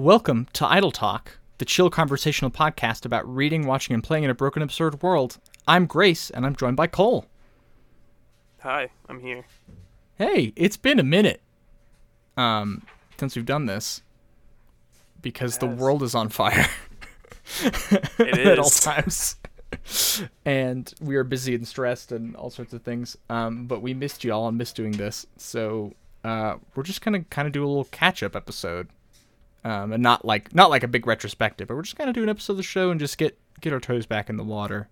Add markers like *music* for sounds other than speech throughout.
Welcome to Idle Talk, the chill conversational podcast about reading, watching, and playing in a broken, absurd world. I'm Grace, and I'm joined by Cole. Hi, I'm here. Hey, it's been a minute um, since we've done this because the world is on fire *laughs* It *laughs* at all is. times. and we are busy and stressed and all sorts of things. Um, but we missed y'all and missed doing this. So uh, we're just gonna kind of do a little catch up episode. Um, and not like not like a big retrospective, but we're just gonna do an episode of the show and just get get our toes back in the water.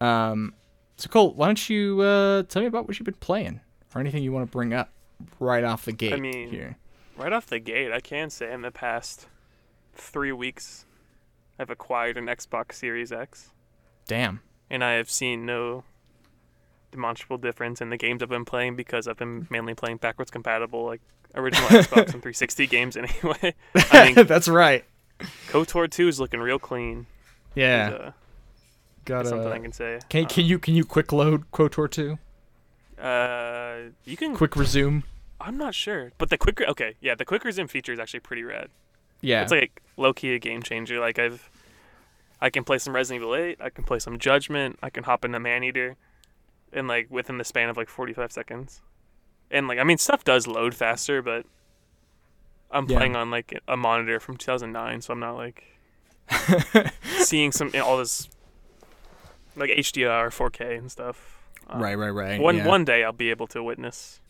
Um, so Cole, why don't you uh, tell me about what you've been playing or anything you want to bring up right off the gate I mean- here? Right off the gate, I can say in the past three weeks, I've acquired an Xbox Series X, Damn. and I have seen no demonstrable difference in the games I've been playing because I've been mainly playing backwards compatible, like original Xbox and 360 *laughs* games anyway. *laughs* I mean, That's right. KOTOR 2 is looking real clean. Yeah. Is, uh, Got something I can say. Can can you can you quick load KOTOR 2? Uh, you can. Quick resume? I'm not sure, but the quick. Okay, yeah, the quick resume feature is actually pretty rad. Yeah. It's like low key a game changer. Like I've, I can play some Resident Evil 8. I can play some Judgment. I can hop into Maneater, and like within the span of like 45 seconds. And like I mean, stuff does load faster, but I'm Yeah. playing on like a monitor from 2009, so I'm not like *laughs* seeing some you know, all this like HDR, 4K, and stuff. Um, right, right, right. one yeah. one day I'll be able to witness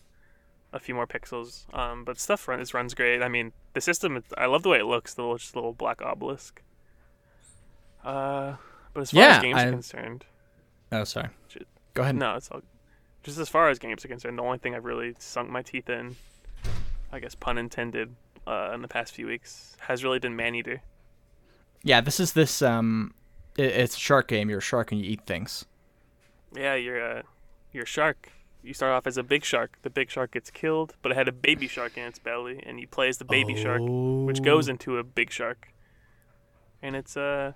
a few more pixels. Um, but stuff runs runs great. I mean, the system. I love the way it looks. The little, just little black obelisk. Uh, but as far Yeah, as games I- are concerned, Oh, sorry. Go ahead. no, it's all. Just as far as games are concerned, the only thing I've really sunk my teeth in, I guess pun intended, uh, in the past few weeks has really been Maneater. Yeah, this is this um i it's a shark game. You're a shark and you eat things. Yeah, you're a you're a shark. You start off as a big shark. The big shark gets killed, but it had a baby shark in its belly, and you play as the baby shark. which goes into a big shark. And it's uh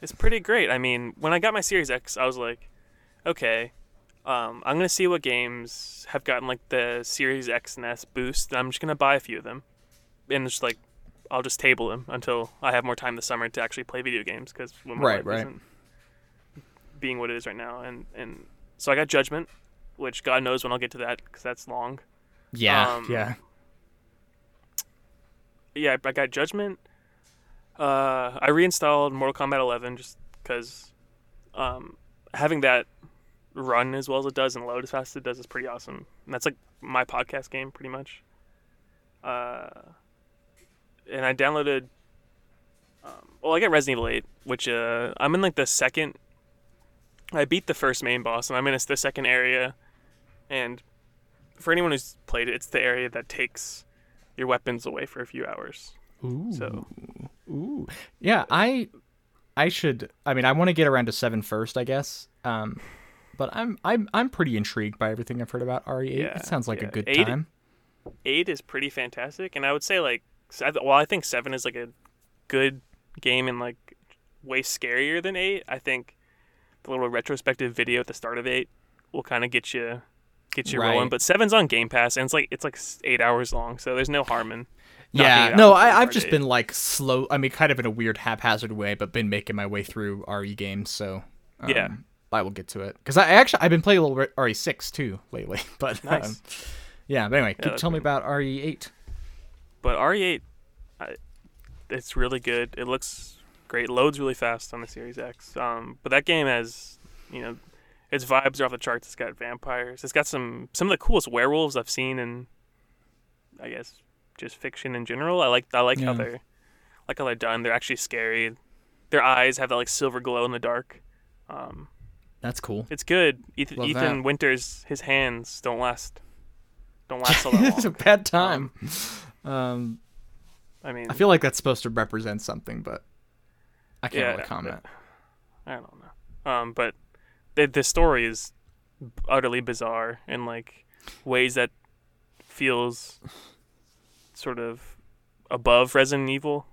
it's pretty great. I mean, when I got my Series X, I was like, okay, um, I'm gonna see what games have gotten like the Series X and S boost, and I'm just gonna buy a few of them, and just like I'll just table them until I have more time this summer to actually play video games because when my Right, right. isn't being what it is right now, and and so I got Judgment, which God knows when I'll get to that because that's long. Yeah, um, yeah. yeah, I got Judgment. Uh, I reinstalled Mortal Kombat 11 just because um, having that run as well as it does and load as fast as it does is pretty awesome. And that's like my podcast game, pretty much. Uh, and I downloaded. Um, well, I got Resident Evil 8, which uh, I'm in like the second. I beat the first main boss, and I'm in the second area. And for anyone who's played it, it's the area that takes your weapons away for a few hours. Ooh. So Ooh. Yeah, I I should I mean, I want to get around to seven first, I guess. Um but I'm I'm I'm pretty intrigued by everything I've heard about RE8. Yeah, it sounds like a good Eight- time. eight is pretty fantastic, and I would say like, well, I think seven is like a good game and like way scarier than eight. I think the little retrospective video at the start of eight will kind of get you get you Right. rolling. But seven's on Game Pass, and it's like it's like eight hours long, so there's no harm in. Yeah, no, I, I've just eight. been like slow. I mean, kind of in a weird haphazard way, but been making my way through RE games. So um, Yeah. I will get to it because I actually I've been playing a little re- RE6 too lately. *laughs* But Nice. um, yeah, but anyway, Yeah, keep, that's tell me about RE8. But RE8, I, it's really good. It looks great. Loads really fast on the Series X. Um, but that game has, you know, its vibes are off the charts. It's got vampires. It's got some some of the coolest werewolves I've seen in, I guess, just fiction in general. I like I like how they're, like how they're done. They're actually scary. Their eyes have that like silver glow in the dark. Um, That's cool. it's good. Ethan, Love Ethan that. Winters, his hands don't last. Don't last all *laughs* that it's a bad time. Um, I mean, I feel like that's supposed to represent something, but I can't Yeah, really comment. I don't know. Um, but the the story is utterly bizarre in like ways that feels sort of above Resident Evil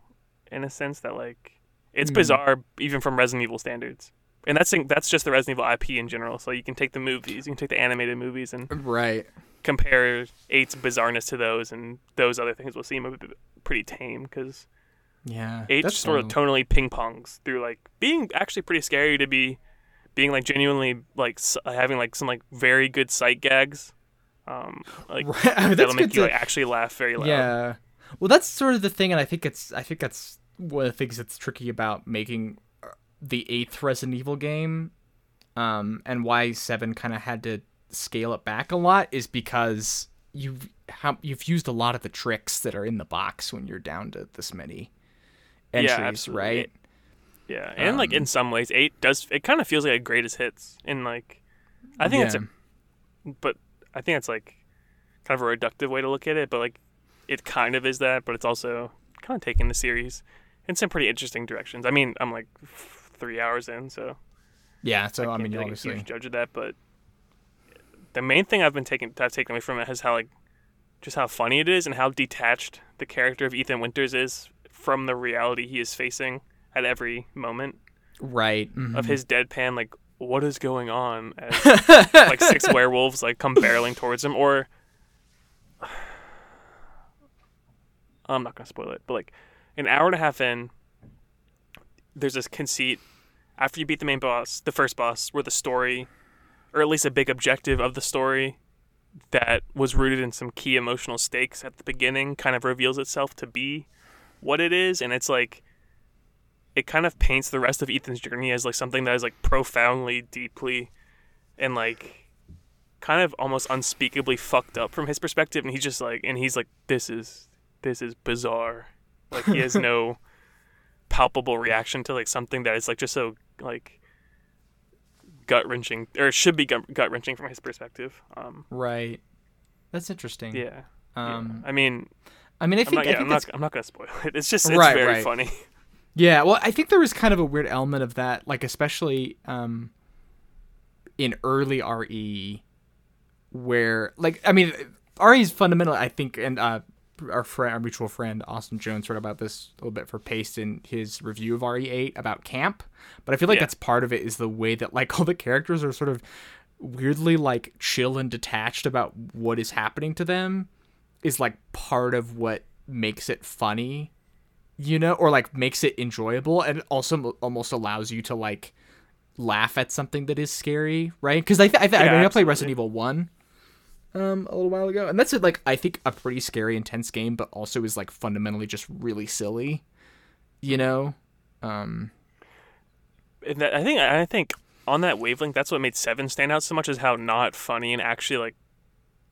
in a sense that like it's Hmm. bizarre even from Resident Evil standards. And that's that's just the Resident Evil IP in general. So you can take the movies, you can take the animated movies and Right. compare eight's bizarreness to those and those other things will seem a bit, pretty tame because Yeah. eight sort of tonally ping pongs through like being actually pretty scary to be being like genuinely like having like some like very good sight gags um like *laughs* Right, that'll make you to- like actually laugh very loud Yeah. Well, that's sort of the thing, and I think it's I think that's one of the things that's tricky about making the eighth Resident Evil game, um, and why seven kind of had to scale it back a lot is because you've how, you've used a lot of the tricks that are in the box when you're down to this many entries, absolutely. right? yeah and like in Um, some ways eight does it kind of feels like a greatest hits in like i think it's a but i think it's like kind of a reductive way to look at it but like it kind of is that but it's also kind of taking the series in some pretty interesting directions i mean i'm like three hours in so yeah. So I, can't mean, be, you like, a obviously, huge judge of that, but the main thing I've been taking I've taken away from it is how like just how funny it is and how detached the character of Ethan Winters is from the reality he is facing at every moment right? of mhm. his deadpan like what is going on as *laughs* like six werewolves like come barreling towards him or *sighs* I'm not gonna spoil it, but like an hour and a half in, there's this conceit after you beat the main boss, the first boss, where the story, or at least a big objective of the story, that was rooted in some key emotional stakes at the beginning, kind of reveals itself to be what it is, and it's like it kind of paints the rest of Ethan's journey as like something that is like profoundly, deeply, and like kind of almost unspeakably fucked up from his perspective and he's just like and he's like this is this is bizarre. Like he has *laughs* no palpable reaction to like something that is like just so like gut wrenching or it should be gut wrenching from his perspective um right. That's interesting. yeah, yeah. Um, i mean I mean, I i'm think not, I yeah, I'm, not I'm not gonna spoil it it's just it's Right, very right. funny Yeah, well, I think there was kind of a weird element of that, like especially um, in early RE, where like I mean, RE is fundamentally, I think, and uh, our friend, our mutual friend Austin Jones wrote about this a little bit for Paste in his review of RE8 about camp, but I feel like Yeah. that's part of it is the way that like *laughs* all the characters are sort of weirdly like chill and detached about what is happening to them is like part of what makes it funny you know, or like makes it enjoyable and also m- almost allows you to like laugh at something that is scary, right? Because I, th- I, th- I mean, I played. Resident Evil One um a little while ago, and that's like I think a pretty scary, intense game, but also is like fundamentally just really silly, you know. Um, and that, I think I think on that wavelength, that's what made Seven stand out so much is how not funny and actually like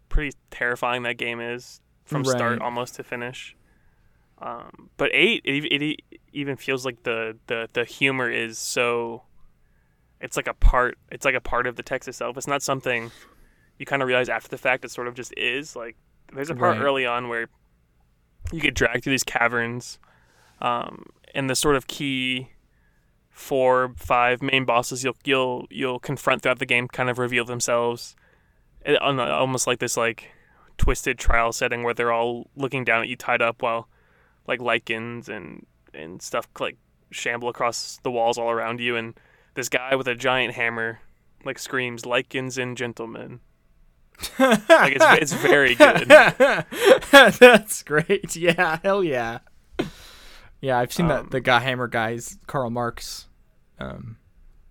pretty terrifying that game is from start almost to finish. Um, but eight, it, it even feels like the, the the humor is so. It's like a part. It's like a part of the text itself. It's not something you kind of realize after the fact. It sort of just is. Like there's a part Right. early on where you get dragged through these caverns, um, and the sort of key four, five main bosses you'll you'll you'll confront throughout the game kind of reveal themselves, It- on almost like this like twisted trial setting where they're all looking down at you tied up while like lycans and and stuff like shamble across the walls all around you and this guy with a giant hammer like screams lycans and gentlemen like it's, it's very good *laughs* that's great. Yeah, hell yeah. Yeah, I've seen Um, that the guy hammer guys, Karl Marx, um,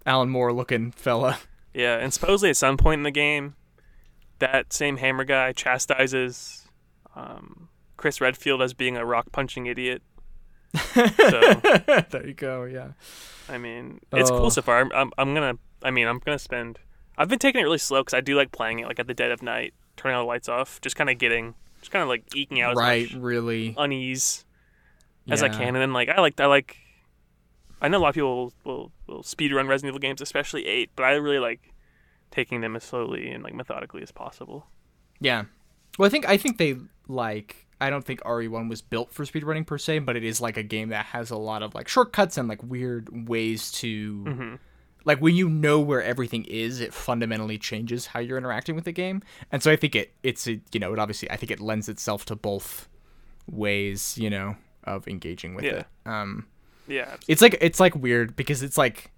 Alan Moore looking fella. Yeah, and supposedly at some point in the game, that same hammer guy chastises um, Chris Redfield as being a rock punching idiot. *laughs* So there you go. Yeah. I mean, it's Oh. cool so far. I'm, I'm, I'm gonna. I mean, I'm gonna spend. I've been taking it really slow because I do like playing it like at the dead of night, turning all the lights off, just kind of getting, just kind of like eking out as right. much Really. unease as I Yeah. can, and then like I like I like. I know a lot of people will, will, will speed run Resident Evil games, especially eight, but I really like taking them as slowly and like methodically as possible. Yeah. Well, I think I think they like. I don't think RE1 was built for speedrunning per se, but it is like a game that has a lot of like shortcuts and like weird ways to hmm like when you know where everything is, it fundamentally changes how you're interacting with the game. And so I think it it's a, you know, it obviously I think it lends itself to both ways, you know, of engaging with Yeah. it. Um Yeah, it's like it's like weird because it's like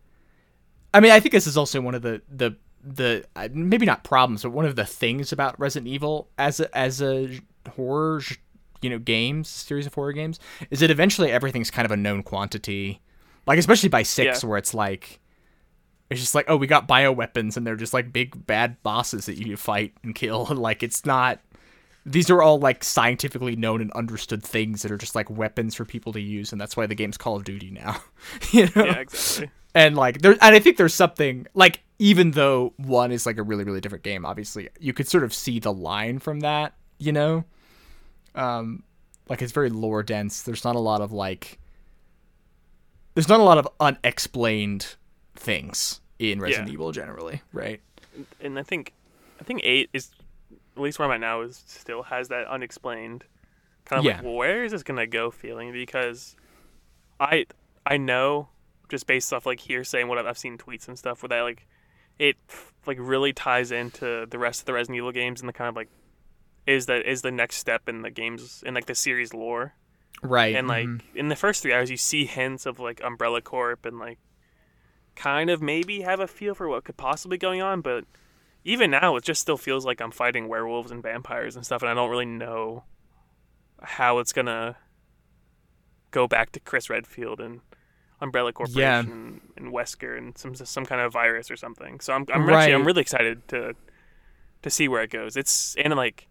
I mean, I think this is also one of the the the uh, maybe not problems, but one of the things about Resident Evil as a as a horror, you know, games series of horror games is that eventually everything's kind of a known quantity. Like especially by six, Yeah. where it's like it's just like oh we got bioweapons and they're just like big bad bosses that you fight and kill. *laughs* like it's not. These are all like scientifically known and understood things that are just like weapons for people to use, and that's why the game's Call of Duty now. *laughs* you know? Yeah, exactly. and like there and i think there's something like even though one is like a really really different game obviously you could sort of see the line from that you know um like it's very lore dense there's not a lot of like there's not a lot of unexplained things in resident Yeah. evil generally right and I think I think eight is at least where I'm at now is still has that unexplained kind of Yeah. like well, where is this gonna go feeling because I I know just based off like hearsay and what I've, I've seen tweets and stuff where that like it like really ties into the rest of the Resident Evil games and the kind of like is that is the next step in the games in like the series lore right and like mhm. in the first three hours you see hints of like umbrella corp and like kind of maybe have a feel for what could possibly be going on but even now it just still feels like i'm fighting werewolves and vampires and stuff and i don't really know how it's gonna go back to chris redfield and umbrella corporation and wesker and some some kind of virus or something so i'm, I'm actually i'm really excited to to see where it goes it's and like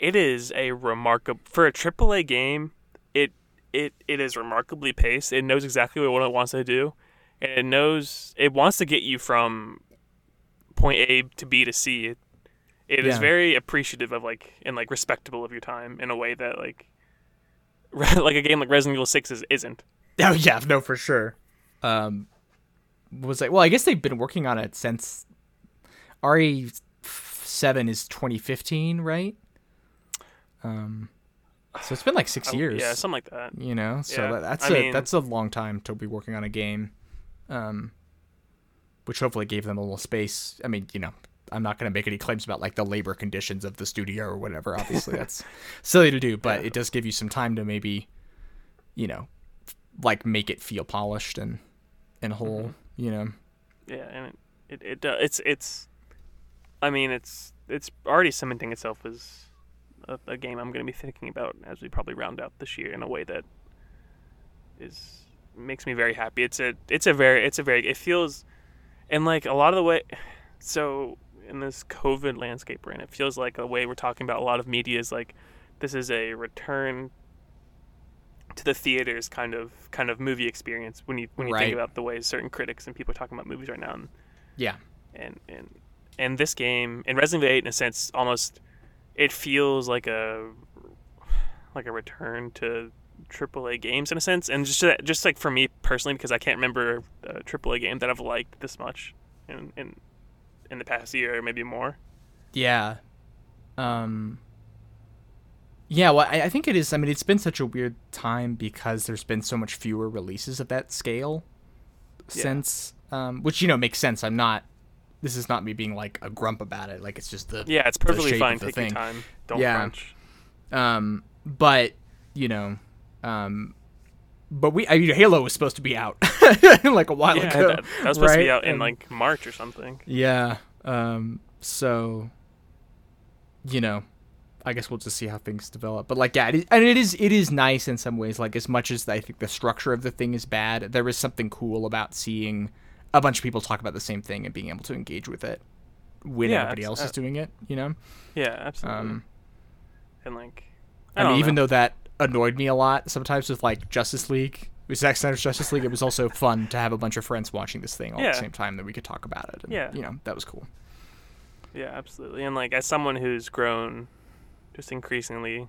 it is a remarkable for a AAA game. It it it is remarkably paced. It knows exactly what it wants to do, and it knows it wants to get you from point A to B to C. It, it is Yeah. very appreciative of like and like respectable of your time in a way that like *laughs* like a game like Resident Evil Six is isn't. *laughs* oh yeah no for sure um was like well i guess they've been working on it since re7 is 2015 right um so it's been like six *sighs* years yeah, something like that. you know so Yeah, that, that's I a mean- that's a long time to be working on a game um which hopefully gave them a little space i mean you know i'm not going to make any claims about like the labor conditions of the studio or whatever obviously that's *laughs* silly to do but Yeah. it does give you some time to maybe you know like make it feel polished and and whole Mm-hmm. you know Yeah, and it it, it does. It's it's. I mean, it's it's already cementing itself as a, a game I'm going to be thinking about as we probably round out this year in a way that is makes me very happy. It's a it's a very it's a very it feels, and like a lot of the way, *sighs* so in this COVID landscape we're in, it feels like a way we're talking about a lot of media is like this is a return to the theaters kind of kind of movie experience when you when you Right. think about the way certain critics and people are talking about movies right now and yeah and and and this game and Resident Evil 8 in a sense almost it feels like a like a return to AAA games in a sense and just just like for me personally because I can't remember a AAA game that I've liked this much in in in the past year or maybe more. Yeah. Um Yeah, well I, I think it is I mean it's been such a weird time because there's been so much fewer releases of that scale Yeah. since um which you know makes sense. I'm not this is not me being like a grump about it. Like it's just the Yeah, it's perfectly fine. your thing. time. Don't Yeah. crunch. um but you know um but we I mean, Halo was supposed to be out *laughs* like a while Yeah, ago. that, that was supposed to be out in And- like March or something. Yeah. Um. So. You know, I guess we'll just see how things develop. But like, yeah, it is, and it is it is nice in some ways. Like, as much as I think the structure of the thing is bad, there is something cool about seeing a bunch of people talk about the same thing and being able to engage with it when Yeah, everybody else uh, is doing it. You know. Yeah, absolutely. Um. and like I, I, mean, don't even though that annoyed me a lot sometimes with like Justice League, with Zack Snyder's Justice League, it was also fun to have a bunch of friends watching this thing all at the same time that we could talk about it. And, Yeah. You know, that was cool. Yeah, absolutely. And like as someone who's grown just increasingly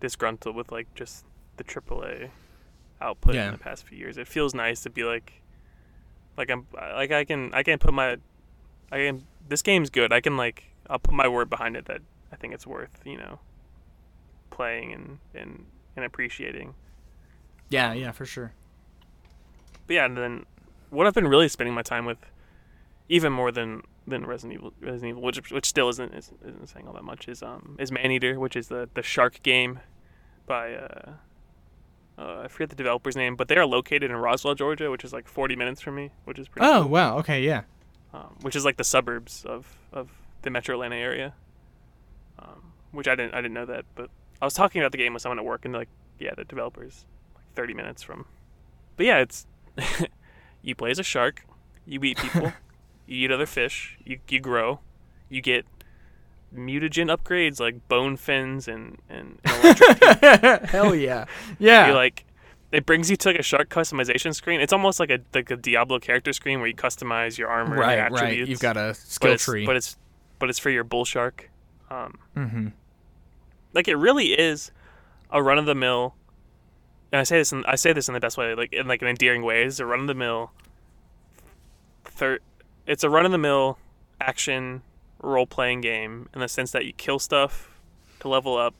disgruntled with like just the AAA output Yeah. in the past few years, it feels nice to be like like I'm like I can I can put my I can this game's good. I can like I'll put my word behind it that I think it's worth, you know, playing and and, and appreciating. Yeah. Yeah. For sure. But yeah, and then what I've been really spending my time with, even more than than Resident Evil, Resident Evil, which which still isn't isn't, isn't saying all that much, is um is Maneater, which is the the shark game, by uh, uh I forget the developer's name, but they are located in Roswell, Georgia, which is like 40 minutes from me, which is pretty. Oh cool. wow. Okay. Yeah. um, which is like the suburbs of, of the Metro Atlanta area. Um, which I didn't I didn't know that, but I was talking about the game with someone at work, and they're like, yeah, the developers like 30 minutes from. But yeah, it's *laughs* you play as a shark, you eat people, *laughs* you eat other fish, you you grow, you get mutagen upgrades like bone fins and and. *laughs* Hell yeah. Yeah. You like it brings you to like a shark customization screen. It's almost like a like a Diablo character screen where you customize your armor and right, right. attributes. You've got a skill it's, tree. but it's but it's for your bull shark. Um, mm-hmm. Like it really is a run of the mill. And I say this in I say this in the best way, like in like an endearing way. It's a run of the mill. Third, it's a run of the mill action role playing game in the sense that you kill stuff to level up.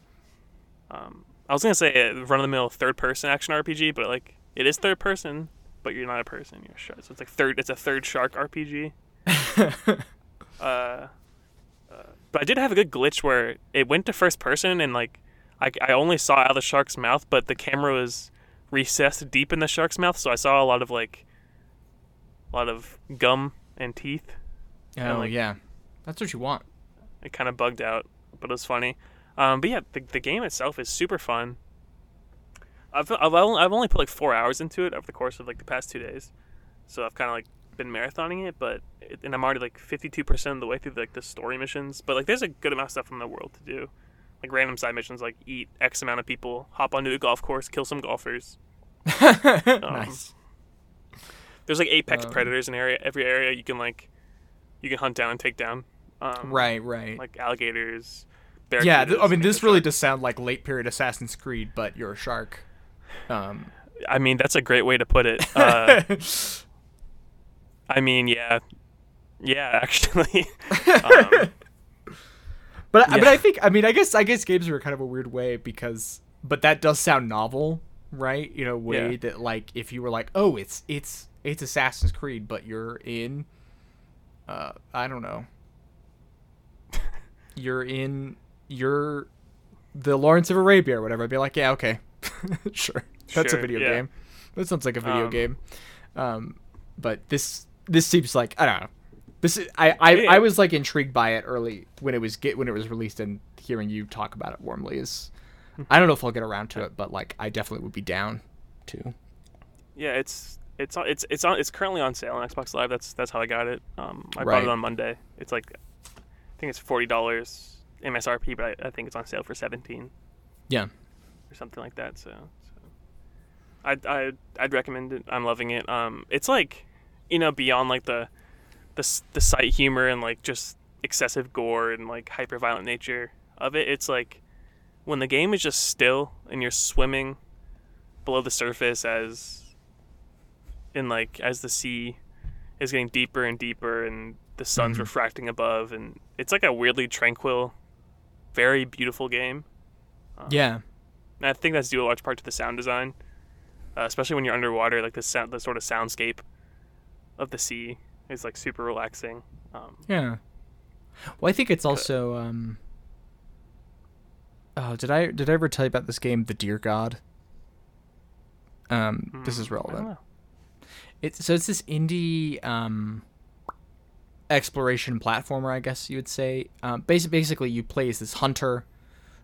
Um, I was gonna say a run of the mill third person action RPG, but like it is third person, but you're not a person. You're a shark. So it's like third. It's a third shark RPG. *laughs* uh, uh, but I did have a good glitch where it went to first person and like I, I only saw out of the shark's mouth, but the camera was recessed deep in the shark's mouth, so I saw a lot of like a lot of gum and teeth. oh like- yeah. That's what you want. It kind of bugged out, but it was funny. Um, but yeah, the, the game itself is super fun. I've I've only, I've only put like four hours into it over the course of like the past two days, so I've kind of like been marathoning it. But it, and I'm already like 52% of the way through like the story missions. But like there's a good amount of stuff in the world to do, like random side missions like eat X amount of people, hop onto a golf course, kill some golfers. *laughs* nice. There's like apex Um, predators in area every area you can like you can hunt down and take down. Um, Right, right. Like alligators. yeah, th- I mean, this really sharks. does sound like late period Assassin's Creed, but you're a shark. Um, I mean, that's a great way to put it. Uh, *laughs* I mean, yeah, yeah, *laughs* actually. *laughs* um, but but I think I mean I guess I guess games are kind of a weird way because but that does sound novel, right? In a way Yeah. that like if you were like, oh, it's it's it's Assassin's Creed, but you're in, uh, I don't know, *laughs* you're in you're the Lawrence of Arabia or whatever. I'd be like, yeah, okay, sure, that's a video yeah. game. That sounds like a video Um, game. Um, but this this seems like I don't know. This is, I I. I was like intrigued by it early when it was get when it was released and hearing you talk about it warmly is I don't know if I'll get around to it, but like I definitely would be down to. yeah, it's it's on- it's it's on it's currently on sale on Xbox Live. That's that's how I got it. Um, I bought it on Monday. It's like I think it's forty dollars MSRP, but I, I think it's on sale for seventeen Yeah. or something like that. So, so I'd I I'd recommend it. I'm loving it. Um, it's like you know beyond like the the the sight humor and like just excessive gore and like hyper violent nature of it. It's like when the game is just still and you're swimming below the surface as in like as the sea is getting deeper and deeper and the sun's Mhm. refracting above and it's like a weirdly tranquil very beautiful game Um, Yeah. and I think that's due a large part to the sound design, uh, especially when you're underwater. Like the sound, the sort of soundscape of the sea is like super relaxing. Um, Yeah. Well, I think it's also um Oh, did I did I ever tell you about this game, The Deer God? Um, this is mm, relevant. It's so it's this indie um exploration platformer, I guess you would say. Um, basically, basically, you play as this hunter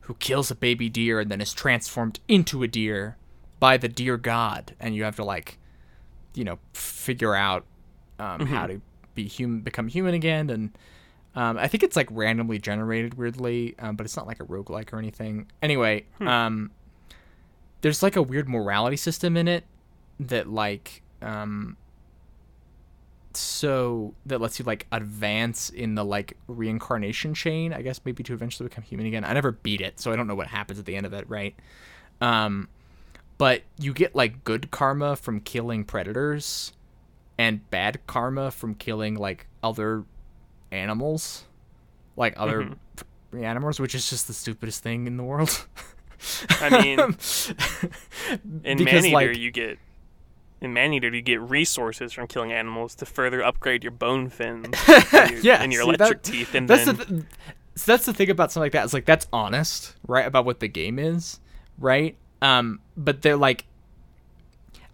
who kills a baby deer and then is transformed into a deer by the deer god, and you have to like, you know, figure out um, how to be human, become human again, and um, I think it's like randomly generated weirdly, um, but it's not like a roguelike or anything. Anyway, um, there's like a weird morality system in it that like um so that lets you like advance in the like reincarnation chain i guess maybe to eventually become human again. I never beat it so i don't know what happens at the end of it right? Um but you get like good karma from killing predators and bad karma from killing like other animals like other Mm-hmm. animals which is just the stupidest thing in the world I mean, *laughs* in because, Maneater, like- you get in Maneater you get resources from killing animals to further upgrade your bone fins *laughs* and your, Yeah, and your see, that- electric teeth, and that's then the th- so that's the thing about something like that. It's like that's honest, right? About what the game is, right? Um, but they're like,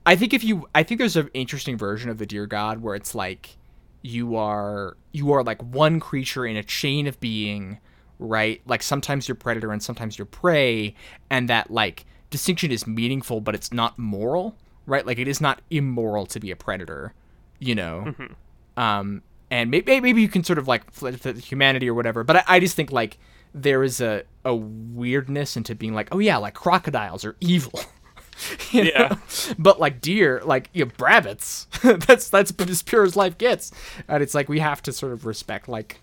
I think if you, I think there's an interesting version of the Deer God where it's like, you are you are like one creature in a chain of being, right? Like sometimes you're predator and sometimes you're prey, and that like distinction is meaningful, but it's not moral, right? Like it is not immoral to be a predator, you know. Um, and maybe maybe you can sort of like flip the humanity or whatever, but I, I just think like there is a a weirdness into being like, oh yeah, like crocodiles are evil. *laughs* *laughs* Yeah. know? But like deer, like you know, rabbits, *laughs* that's that's as pure as life gets. And it's like we have to sort of respect like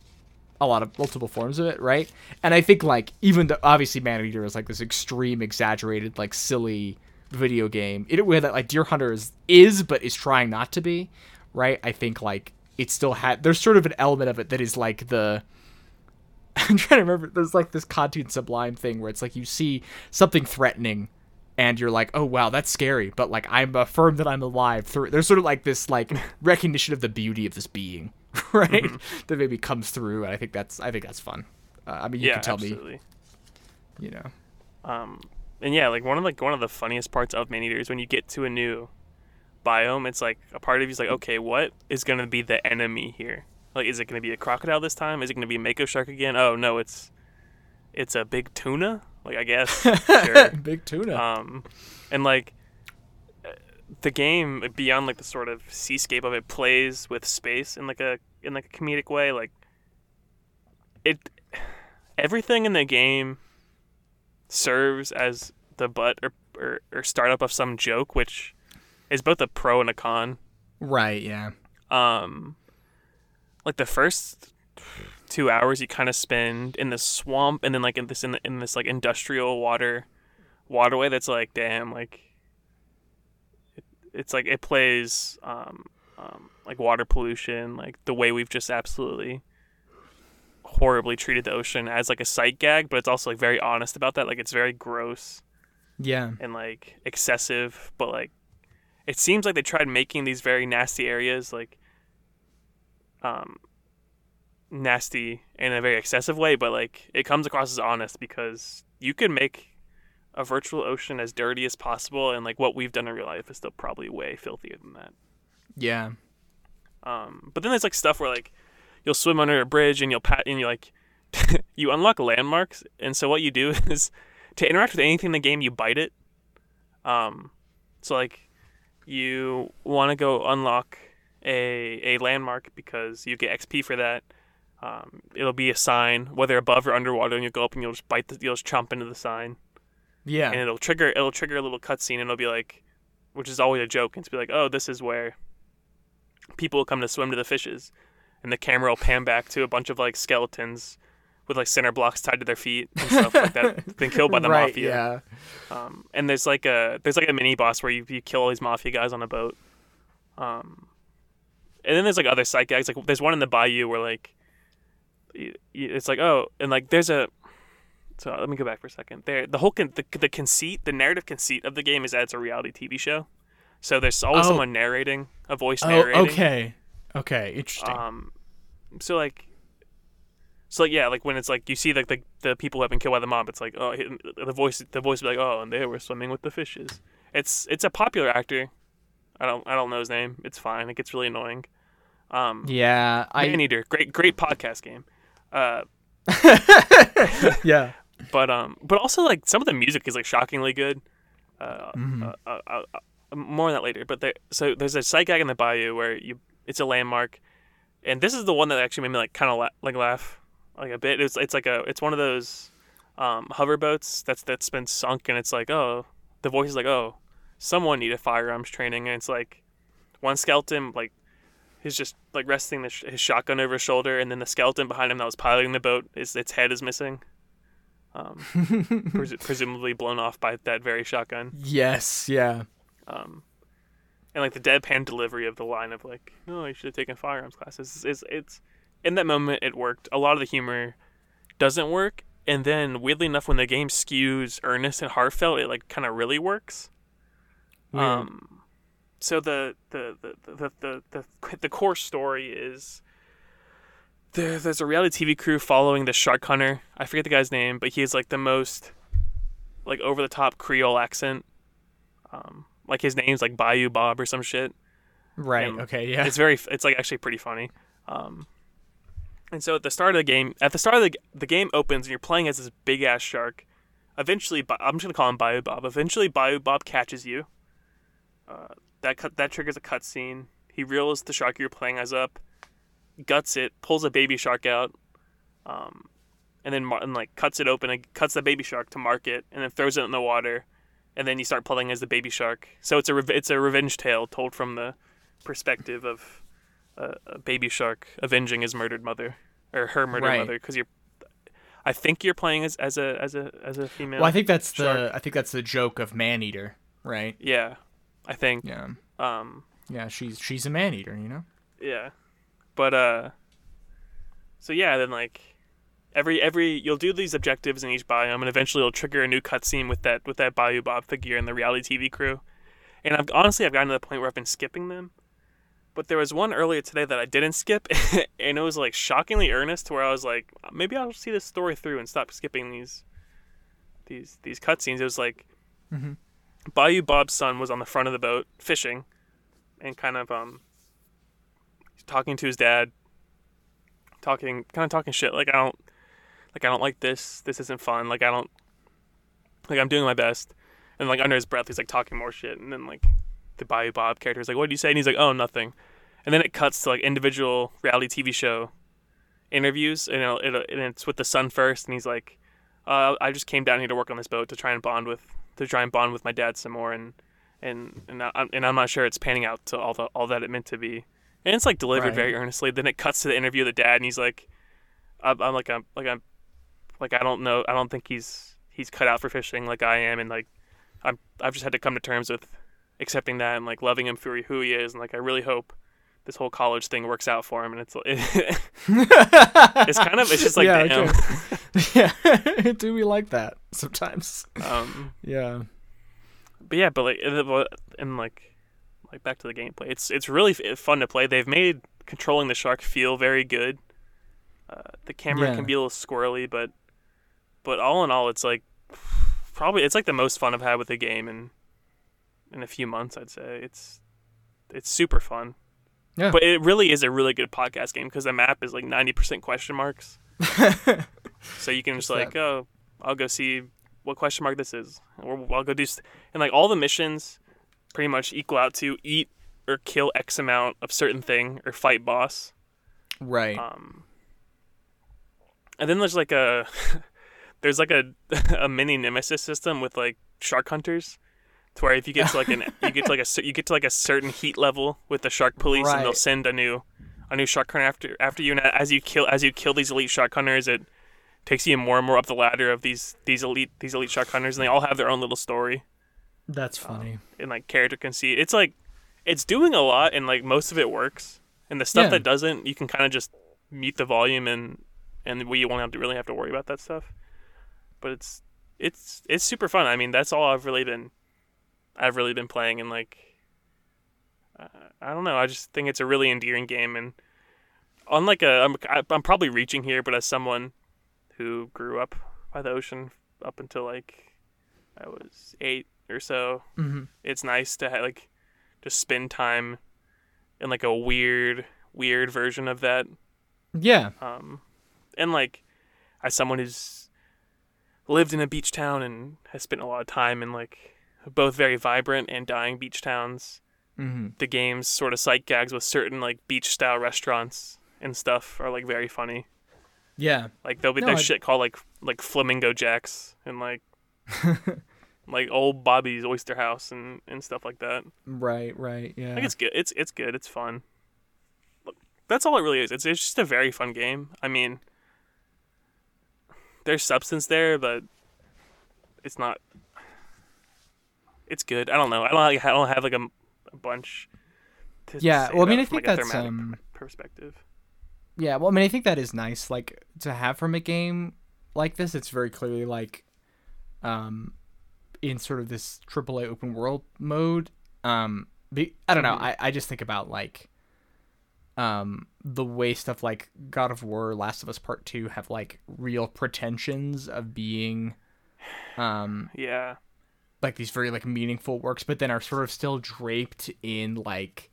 a lot of multiple forms of it, right? And I think like even though obviously Maneater is like this extreme, exaggerated, like silly video game in a way that like Deer Hunter is, is but is trying not to be, right? I think like it still had there's sort of an element of it that is like the *laughs* I'm trying to remember. There's like this cartoon sublime thing where it's like you see something threatening, and you're like, oh wow, that's scary. But like I'm affirmed that I'm alive through. There's sort of like this like *laughs* recognition of the beauty of this being, *laughs* right? That maybe comes through, and I think that's I think that's fun. Uh, I mean, you yeah, can tell absolutely. me, you know. Um, and yeah, like one of like one of the funniest parts of Maneater is when you get to a new biome. It's like a part of you's like, okay, what is gonna be the enemy here? Like, is it gonna be a crocodile this time? Is it gonna be a mako shark again? Oh no, it's it's a big tuna. Like I guess, *laughs* sure. Big tuna. Um, and like the game beyond like the sort of seascape of it plays with space in like a in like a comedic way. Like it, everything in the game serves as the butt or, or, or startup of some joke, which is both a pro and a con. right. Yeah. Um, like the first two hours you kind of spend in the swamp and then like in this in, in this like industrial water waterway that's like damn like it, it's like it plays um, um like water pollution like the way we've just absolutely horribly treated the ocean as like a sight gag but it's also like very honest about that like it's very gross Yeah. and like excessive, but like it seems like they tried making these very nasty areas like um nasty in a very excessive way, but like it comes across as honest because you can make a virtual ocean as dirty as possible and like what we've done in real life is still probably way filthier than that. Yeah. Um, but then there's like stuff where like you'll swim under a bridge and you'll pat and you like *laughs* you unlock landmarks, and so what you do *laughs* is to interact with anything in the game, you bite it. Um, so like you want to go unlock a a landmark because you get XP for that. Um, it'll be a sign, whether above or underwater, and you'll go up and you'll just bite the, you'll just chomp into the sign, Yeah. and it'll trigger it'll trigger a little cutscene, and it'll be like, which is always a joke, and it's be like, oh, this is where people will come to swim to the fishes, and the camera will pan back to a bunch of like skeletons with like center blocks tied to their feet and stuff like that, *laughs* been killed by the right, mafia. Yeah. Um, and there's like a there's like a mini boss where you, you kill all these mafia guys on a boat. Um, and then there's like other side gags. Like there's one in the bayou where like it's like oh, and like there's a. So let me go back for a second. There, the whole con- the, the conceit, the narrative conceit of the game is that it's a reality TV show. So there's always Oh. someone narrating, a voice Oh, narrating. okay. Okay. Interesting. Um, so like, so like yeah, like when it's like you see like the the people who have been killed by the mob, it's like oh the voice the voice be like oh and they were swimming with the fishes. It's it's a popular actor. I don't I don't know his name. It's fine. It gets really annoying. Um, yeah. I. Maneater, great great podcast game. Uh, *laughs* yeah. but um, but also like some of the music is like shockingly good. Uh, Mhm. uh, uh, uh, uh, more on that later. But there, so there's a sight gag in the bayou where you it's a landmark, and this is the one that actually made me like kind of la- like laugh like a bit. It's it's like a it's one of those um, hover boats that's that's been sunk, and it's like oh the voice is like oh someone needed firearms training, and it's like one skeleton like he's just like resting the sh- his shotgun over his shoulder, and then the skeleton behind him that was piloting the boat is its head is missing. Um, *laughs* pres- presumably blown off by that very shotgun. yes. Yeah. Um, and like the deadpan delivery of the line of like, "No, you should have taken firearms classes." Is it's in that moment it worked. A lot of the humor doesn't work, and then weirdly enough, when the game skews earnest and heartfelt, it like kind of really works. Weird. Um, so the the the the the the, core story is there, there's a reality TV crew following the shark hunter. I forget the guy's name, but he has like the most like over the top Creole accent. Um, like his name's like Bayou Bob or some shit. right. and Okay. Yeah. It's very it's like actually pretty funny. Um, and so at the start of the game, at the start of the the game opens and you're playing as this big ass shark. Eventually, I'm just gonna call him Bayou Bob. Eventually, Bayou Bob catches you. Uh, that cut that triggers a cutscene. He reels the shark you're playing as up, guts it, pulls a baby shark out, um, and then mar- and like cuts it open and cuts the baby shark to mark it, and then throws it in the water, and then you start playing as the baby shark. So it's a rev- it's a revenge tale told from the perspective of a, a baby shark avenging his murdered mother or her murdered Right. mother because you're. I think you're playing as, as a as a as a female. Well, I think that's the I think that's the joke of Maneater, right? Yeah, I think. Yeah. Um, Yeah, she's she's a man eater, you know. Yeah. But uh so yeah, then like every every you'll do these objectives in each biome and eventually you'll trigger a new cutscene with that with that Bayou Bob figure and the reality TV crew. And I've honestly I've gotten to the point where I've been skipping them. But there was one earlier today that I didn't skip *laughs* and it was like shockingly earnest to where I was like maybe I'll see this story through and stop skipping these these these cutscenes. It was like Mhm. Bayou Bob's son was on the front of the boat fishing and kind of um talking to his dad talking kind of talking shit like i don't like i don't like this this isn't fun like i don't like i'm doing my best. And like under his breath he's like talking more shit and then like the bayou bob character is like what did you say? And he's like oh nothing. And then it cuts to like individual reality tv show interviews and, it'll, and it's with the son first and he's like uh, i just came down here to work on this boat to try and bond with to try and bond with my dad some more and and and, I, and i'm not sure it's panning out to all the all that it meant to be and it's like delivered Right. very earnestly. Then it cuts to the interview of the dad, and he's like, I'm, "I'm like I'm like I'm like I don't know. I don't think he's he's cut out for fishing like I am, and like I'm I've just had to come to terms with accepting that and like loving him for who he is, and like I really hope this whole college thing works out for him. And it's *laughs* it's kind of it's just like yeah, damn. *laughs* yeah. *laughs* Do we like that sometimes? Um, Yeah. but yeah, but like and, like like back to the gameplay. It's it's really f- fun to play. They've made controlling the shark feel very good. Uh, the camera Yeah. can be a little squirrely, but but all in all, it's like probably it's like the most fun I've had with the game in in a few months. I'd say it's it's super fun. Yeah. But it really is a really good podcast game because the map is like ninety percent question marks. *laughs* So you can just, Just like, oh, I'll go see what question mark this is, or I'll go do, st-. and like all the missions, pretty much equal out to eat or kill X amount of certain thing or fight boss. right. Um, and then there's like a, *laughs* there's like a *laughs* a mini nemesis system with like shark hunters, to where if you get to like an *laughs* you get to like a you get to like a certain heat level with the shark police, and they'll send a new a new shark hunter after after you, and as you kill as you kill these elite shark hunters, it takes you more and more up the ladder of these these elite these elite shark hunters, and they all have their own little story That's um, funny. and like character conceit. It's like it's doing a lot, and like most of it works, and the stuff Yeah. that doesn't, you can kind of just mute the volume and and we won't have to really have to worry about that stuff. But it's it's it's super fun. I mean, that's all I've really been I've really been playing, and like uh, I don't know. I just think it's a really endearing game, and unlike a I'm I'm probably reaching here, but as someone who grew up by the ocean up until like I was eight or so, hmm it's nice to ha- like just spend time in like a weird weird version of that Yeah. um and like as someone who's lived in a beach town and has spent a lot of time in like both very vibrant and dying beach towns hmm the game's sort of sight gags with certain like beach style restaurants and stuff are like very funny Yeah. like there'll be No, there's I- shit called like like flamingo jacks and like *laughs* like old bobby's oyster house and and stuff like that Right. Right. Yeah. Like it's good. It's it's good. It's fun. That's all it really is. It's it's just a very fun game. I mean, there's substance there, but it's not. It's good. I don't know. I don't. I don't have like a, a bunch. To Yeah, well, I mean, I think like, that's, um, perspective. Yeah, well, I mean, I think that is nice. Like to have from a game like this, it's very clearly like, um, in sort of this AAA open world mode. Um, be, I don't know. Mhm. I I just think about like, um, the way stuff like God of War, Last of Us Part Two have like real pretensions of being, um, *sighs* Yeah. Like these very like meaningful works, but then are sort of still draped in like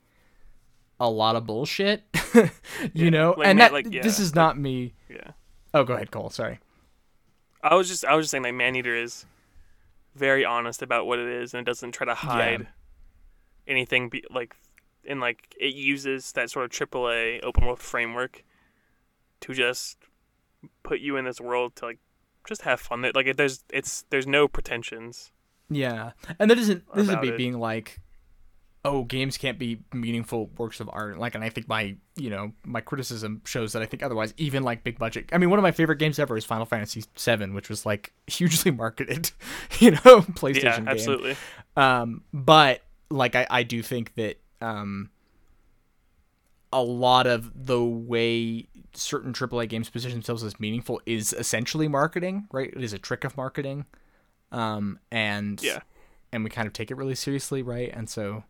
a lot of bullshit. *laughs* you Yeah, know, like, and man, that like, yeah, this is not me. Yeah. Oh, go ahead, Cole. Sorry. I was just I was just saying like Maneater is very honest about what it is and it doesn't try to hide anything be, like and like it uses that sort of AAA open world framework to just put you in this world to like just have fun. Like it, there's it's there's no pretensions. Yeah, and that isn't this isn't it. being like, oh, games can't be meaningful works of art. Like, and I think my you know my criticism shows that I think otherwise. Even like big budget. I mean, one of my favorite games ever is Final Fantasy VII, which was like *laughs* hugely marketed, *laughs* you know, *laughs* PlayStation yeah, game. absolutely. Um, but like I, I do think that um, a lot of the way certain AAA games position themselves as meaningful is essentially marketing, right? It is a trick of marketing, um, and Yeah. and we kind of take it really seriously, right? And so,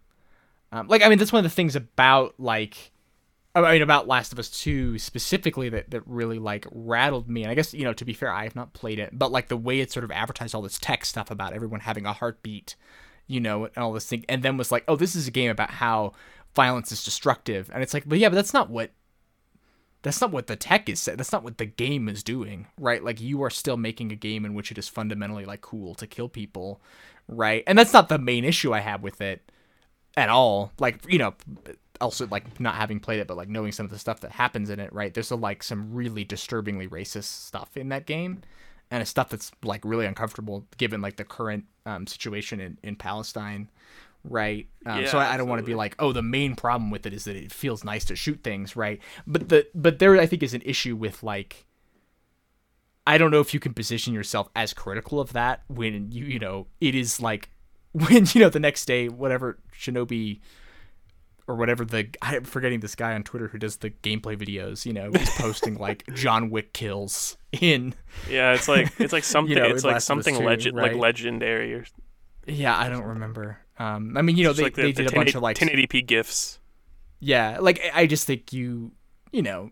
um, like I mean, that's one of the things about like. I mean, about Last of Us 2 specifically that, that really like rattled me. And I guess, you know, to be fair, I have not played it, but like the way it sort of advertised all this tech stuff about everyone having a heartbeat, you know, and all this thing, and then was like, oh, this is a game about how violence is destructive. And it's like, but yeah, but that's not what that's not what the tech is that's not what the game is doing right? Like you are still making a game in which it is fundamentally like cool to kill people right? And that's not the main issue i have with it at all. Like you know also like not having played it but like knowing some of the stuff that happens in it right? There's a, like some really disturbingly racist stuff in that game and it's stuff that's like really uncomfortable given like the current um, situation in, in palestine right? Um, so I, I don't want to be like oh the main problem with it is that it feels nice to shoot things right? But the but there i think is an issue with like i don't know if you can position yourself as critical of that when you you know it is like *laughs* when you know the next day whatever shinobi or whatever the i'm forgetting this guy on twitter who does the gameplay videos you know he's posting like *laughs* john wick kills in Yeah, it's like it's like *laughs* something know, it's like Last of Us something 2, legend like legendary or yeah i don't remember um i mean you know they, like the, they the did a bunch of like 1080p gifs. Yeah, like I- just think you, you know,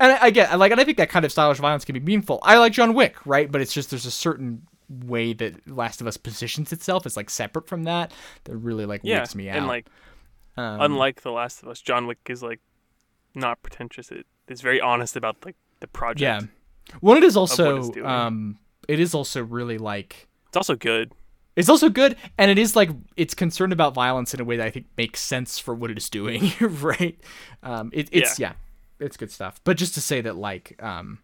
and I, I get like, and I think that kind of stylish violence can be meaningful. I like John Wick, right? But it's just there's a certain way that Last of Us positions itself as like separate from that that really like Yeah, me out. and like um, unlike The Last of Us, John Wick is like not pretentious. It is very honest about like the project. yeah, well, it is also um, it is also really like It's also good. It's also good, and it is like it's concerned about violence in a way that I think makes sense for what it is doing, *laughs* right? Um, it, it's yeah. it's good stuff. But just to say that like um,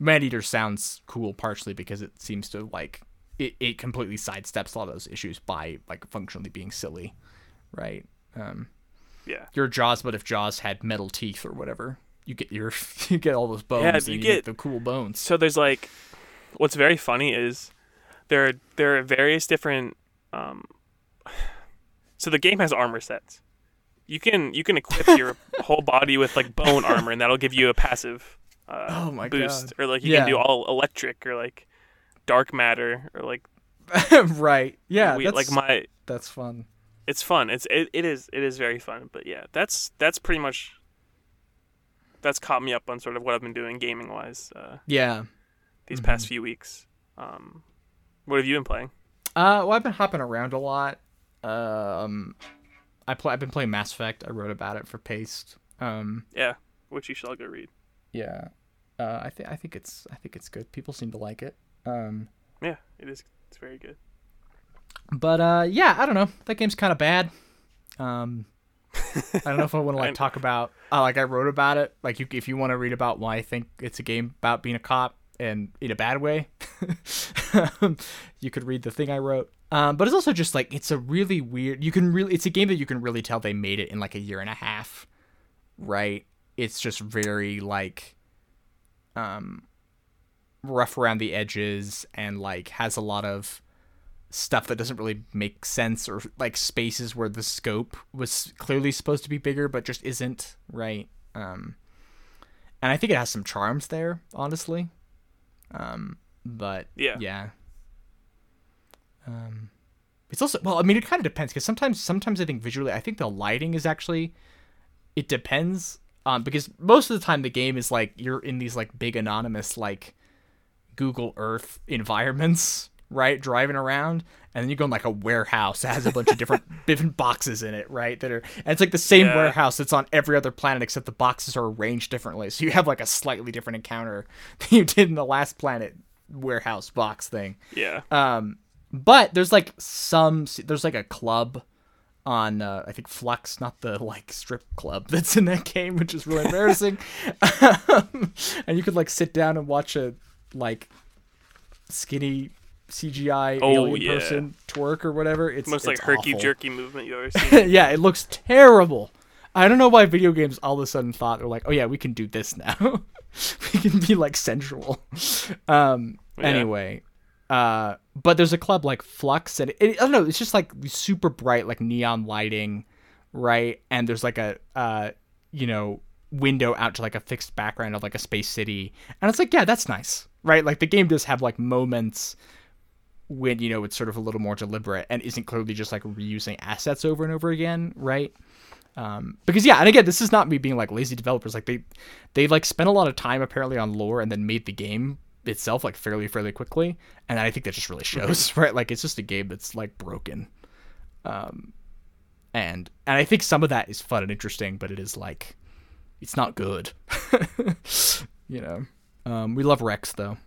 Maneater sounds cool partially because it seems to like it, it completely sidesteps a lot of those issues by like functionally being silly, right? Um, Yeah. your Jaws, but if Jaws had metal teeth or whatever, you get your *laughs* you get all those bones. Yeah, and you you get- the cool bones. So there's like, what's very funny is there are, there are various different. Um, *sighs* so the game has armor sets. You can you can equip your *laughs* whole body with like bone armor, and that'll give you a passive uh, *laughs* Oh my boost, God. or like you Yeah. can do all electric, or like dark matter, or like *laughs* right? Yeah, we, that's like my. that's fun. It's fun. It's it, it is it is very fun. But yeah, that's that's pretty much. That's caught me up on sort of what I've been doing gaming wise uh, Yeah. these Mm-hmm. past few weeks. Um, what have you been playing? Uh, well, I've been hopping around a lot. Um, I play. I've been playing Mass Effect. I wrote about it for Paste. Um, Yeah, which you shall go read. yeah. Uh, I think I think it's I think it's good. People seem to like it. Um, Yeah, it is. It's very good. but uh, yeah, I don't know. That game's kind of bad. Um, I don't know if I want to *laughs* like talk about. Uh, like I wrote about it. Like you, if you want to read about why I think it's a game about being a cop and in a bad way, *laughs* you could read the thing I wrote. Um, but it's also just like it's a really weird. You can really. It's a game that you can really tell they made it in like a year and a half, right? It's just very like, um, rough around the edges and like has a lot of stuff that doesn't really make sense or like spaces where the scope was clearly supposed to be bigger but just isn't right um and i think it has some charms there honestly um but Yeah. yeah um it's also well i mean it kind of depends because sometimes sometimes i think visually i think the lighting is actually it depends um because most of the time the game is like you're in these like big anonymous like google earth environments right? Driving around, and then you go in like a warehouse that has a bunch of different *laughs* different boxes in it, right? That are and it's like the same Yeah. warehouse that's on every other planet except the boxes are arranged differently. So you have like a slightly different encounter *laughs* than you did in the last planet warehouse box thing. Yeah. Um, but there's like some there's like a club on uh, I think Flux, not the like strip club *laughs* that's in that game, which is really embarrassing. *laughs* um, and you could like sit down and watch a like skinny CGI Oh, alien yeah. person twerk or whatever. It's Most like herky jerky movement you ever *laughs* seen. yeah, it looks terrible. I don't know why video games all of a sudden thought they're like, oh yeah, we can do this now. *laughs* we can be like sensual. Um. Yeah. Anyway, uh, but there's a club like Flux, and it, I don't know. It's just like super bright, like neon lighting, right? And there's like a uh, you know, window out to like a fixed background of like a space city, and it's like, yeah, that's nice, right? Like the game does have like moments when you know it's sort of a little more deliberate and isn't clearly just like reusing assets over and over again, right? Um, because yeah, and again, this is not me being like lazy developers. Like they, they like spent a lot of time apparently on lore and then made the game itself like fairly fairly quickly, and I think that just really shows, *laughs* right? Like it's just a game that's like broken, um, and and I think some of that is fun and interesting, but it is like, it's not good, *laughs* you know. Um, we love Wrex though.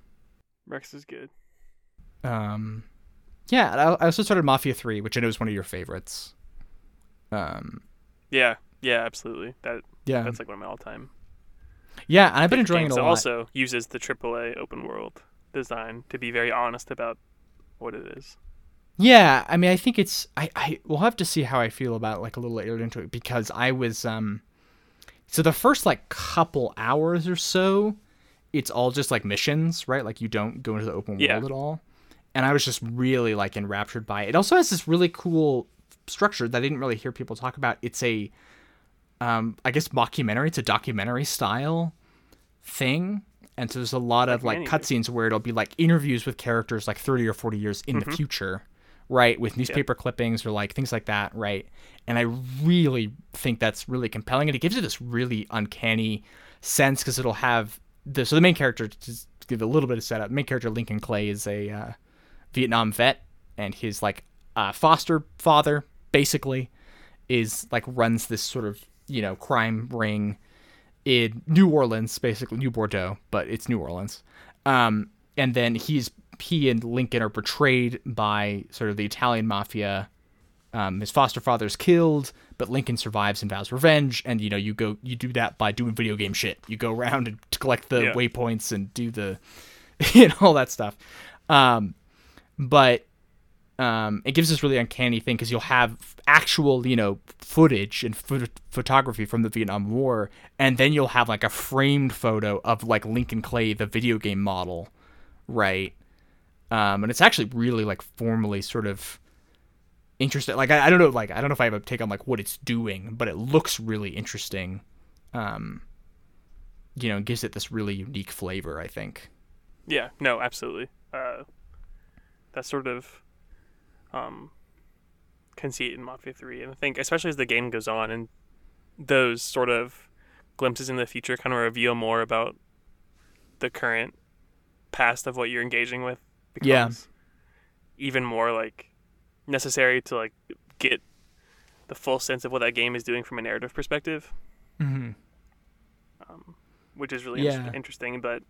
Wrex is good. Um, yeah, I, I also started Mafia Three, which I know is one of your favorites. Um, Yeah. Yeah. Absolutely. That yeah, that's like one of my all time. yeah, and I've been enjoying it a It lot. also uses the AAA open world design to be very honest about what it is. Yeah, I mean, I think it's I I we'll have to see how I feel about it, like a little later into it because I was um, so the first like couple hours or so, it's all just like missions, right? Like you don't go into the open Yeah. world at all, and I was just really like enraptured by it. It also has this really cool structure that I didn't really hear people talk about. It's a um, I guess mockumentary. It's a documentary style thing. And so there's a lot of like cutscenes where it'll be like interviews with characters like 30 or 40 years in the future, right? With newspaper clippings or like things like that, right? And I really think that's really compelling. And it gives it this really uncanny sense because it'll have the so the main character to just give a little bit of setup. The main character Lincoln Clay is a uh, Vietnam vet, and his like uh, foster father basically is like runs this sort of you know crime ring in New Orleans, basically New Bordeaux, but it's New Orleans. Um, and then he's he and Lincoln are betrayed by sort of the Italian mafia. Um, his foster father's killed, but Lincoln survives and vows revenge. And you know, you go, you do that by doing video game shit. You go around and collect the Yeah. waypoints and do the, *laughs* you know, all that stuff. Um, but um, it gives this really uncanny thing because you'll have actual, you know, footage and phot- photography from the Vietnam War, and then you'll have like a framed photo of like Lincoln Clay, the video game model, right? Um, and it's actually really like formally sort of interesting. Like I, I don't know, like I don't know if I have a take on like what it's doing, but it looks really interesting. Um, you know, gives it this really unique flavor. I think. Yeah, no, absolutely. Uh, that sort of um, conceit in Mafia 3. And I think, especially as the game goes on and those sort of glimpses in the future kind of reveal more about the current past of what you're engaging with becomes Yeah. even more like necessary to like get the full sense of what that game is doing from a narrative perspective Mm-hmm. um, which is really Yeah. inter- interesting. But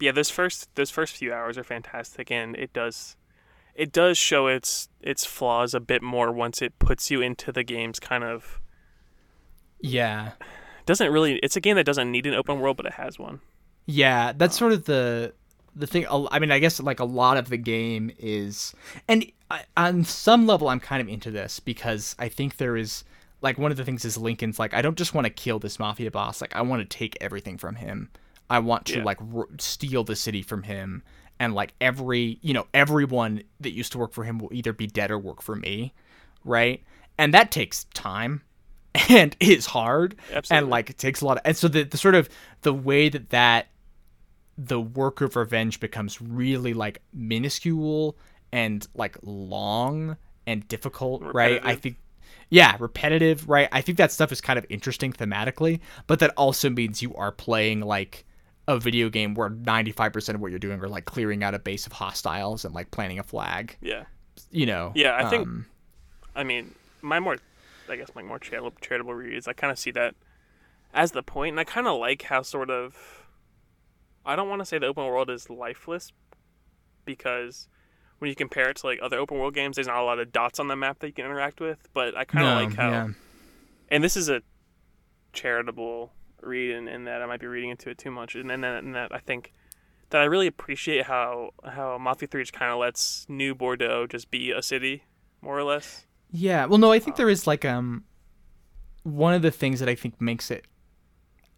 yeah, those first those first few hours are fantastic, and it does it does show its its flaws a bit more once it puts you into the game's kind of Yeah. doesn't really. It's a game that doesn't need an open world, but it has one. Yeah, that's oh. sort of the the thing. i mean, I guess like a lot of the game is, and I, on some level, I'm kind of into this because I think there is like one of the things is Lincoln's like I don't just want to kill this mafia boss. Like I want to take everything from him. I want to Yeah. like r- steal the city from him, and like every you know everyone that used to work for him will either be dead or work for me, right? And that takes time *laughs* and is hard Absolutely. and like it takes a lot of and so the, the sort of the way that that the work of revenge becomes really like minuscule and like long and difficult right i think yeah repetitive right i think that stuff is kind of interesting thematically but that also means you are playing like a video game where 95% of what you're doing are like clearing out a base of hostiles and like planting a flag. Yeah. You know. Yeah, I think- um, I mean, my more, I guess, my more charitable, charitable read is I kind of see that as the point, and I kind of like how sort of, I don't want to say the open world is lifeless, because when you compare it to like other open world games, there's not a lot of dots on the map that you can interact with. But I kind of no, like how, yeah. and this is a charitable read, and, in that I might be reading into it too much, and, and, that, and that I think that I really appreciate how how Mafia Three just kind of lets New Bordeaux just be a city, more or less. Yeah. Well, no, I think there is like um one of the things that I think makes it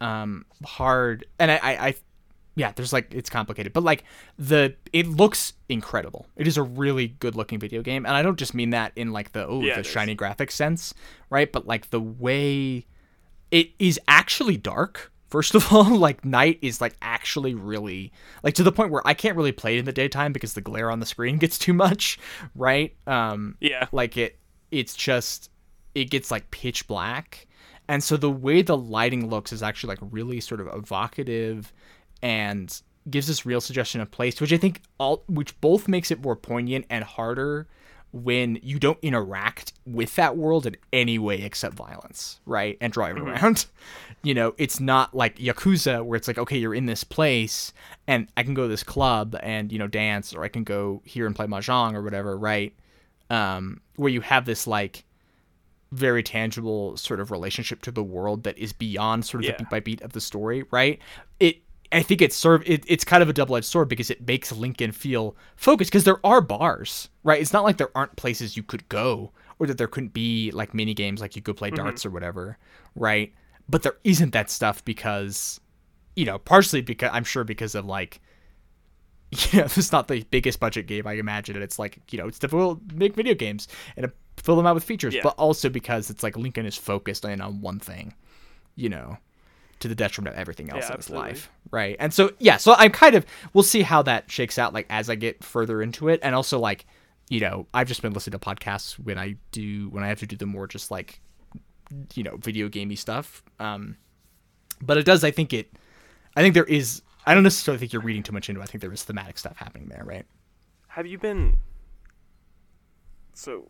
um hard, and I, I, I yeah, there's like it's complicated, but like the it looks incredible. It is a really good looking video game, and I don't just mean that in like the oh Yeah, the shiny graphics sense, right? But like the way it is actually dark. First of all, *laughs* like night is like actually really like to the point where I can't really play it in the daytime because the glare on the screen *laughs* gets too much, right? Um Yeah. like it it's just it gets like pitch black and so the way the lighting looks is actually like really sort of evocative and gives this real suggestion of place which i think all which both makes it more poignant and harder when you don't interact with that world in any way except violence right and driving around *laughs* you know it's not like yakuza where it's like okay you're in this place and i can go to this club and you know dance or i can go here and play mahjong or whatever right um, where you have this like very tangible sort of relationship to the world that is beyond sort of Yeah. the beat by beat of the story, right? It I think it's serve it, it's kind of a double edged sword because it makes Lincoln feel focused because there are bars, right? It's not like there aren't places you could go or that there couldn't be like mini games like you could play darts mm-hmm. or whatever, right? But there isn't that stuff because you know, partially because I'm sure because of like *laughs* you know, it's not the biggest budget game I imagine, and it's like you know, it's difficult to make video games and fill them out with features, Yeah. but also because it's like Lincoln is focused in on one thing, you know, to the detriment of everything else Yeah, in his life, right? And so yeah, so I'm kind of we'll see how that shakes out like as I get further into it, and also like you know, I've just been listening to podcasts when I do when I have to do the more just like you know video gamey stuff. Um, but it does. I think it. I think there is. I don't necessarily think you're reading too much into. it. I think there is thematic stuff happening there, right? Have you been so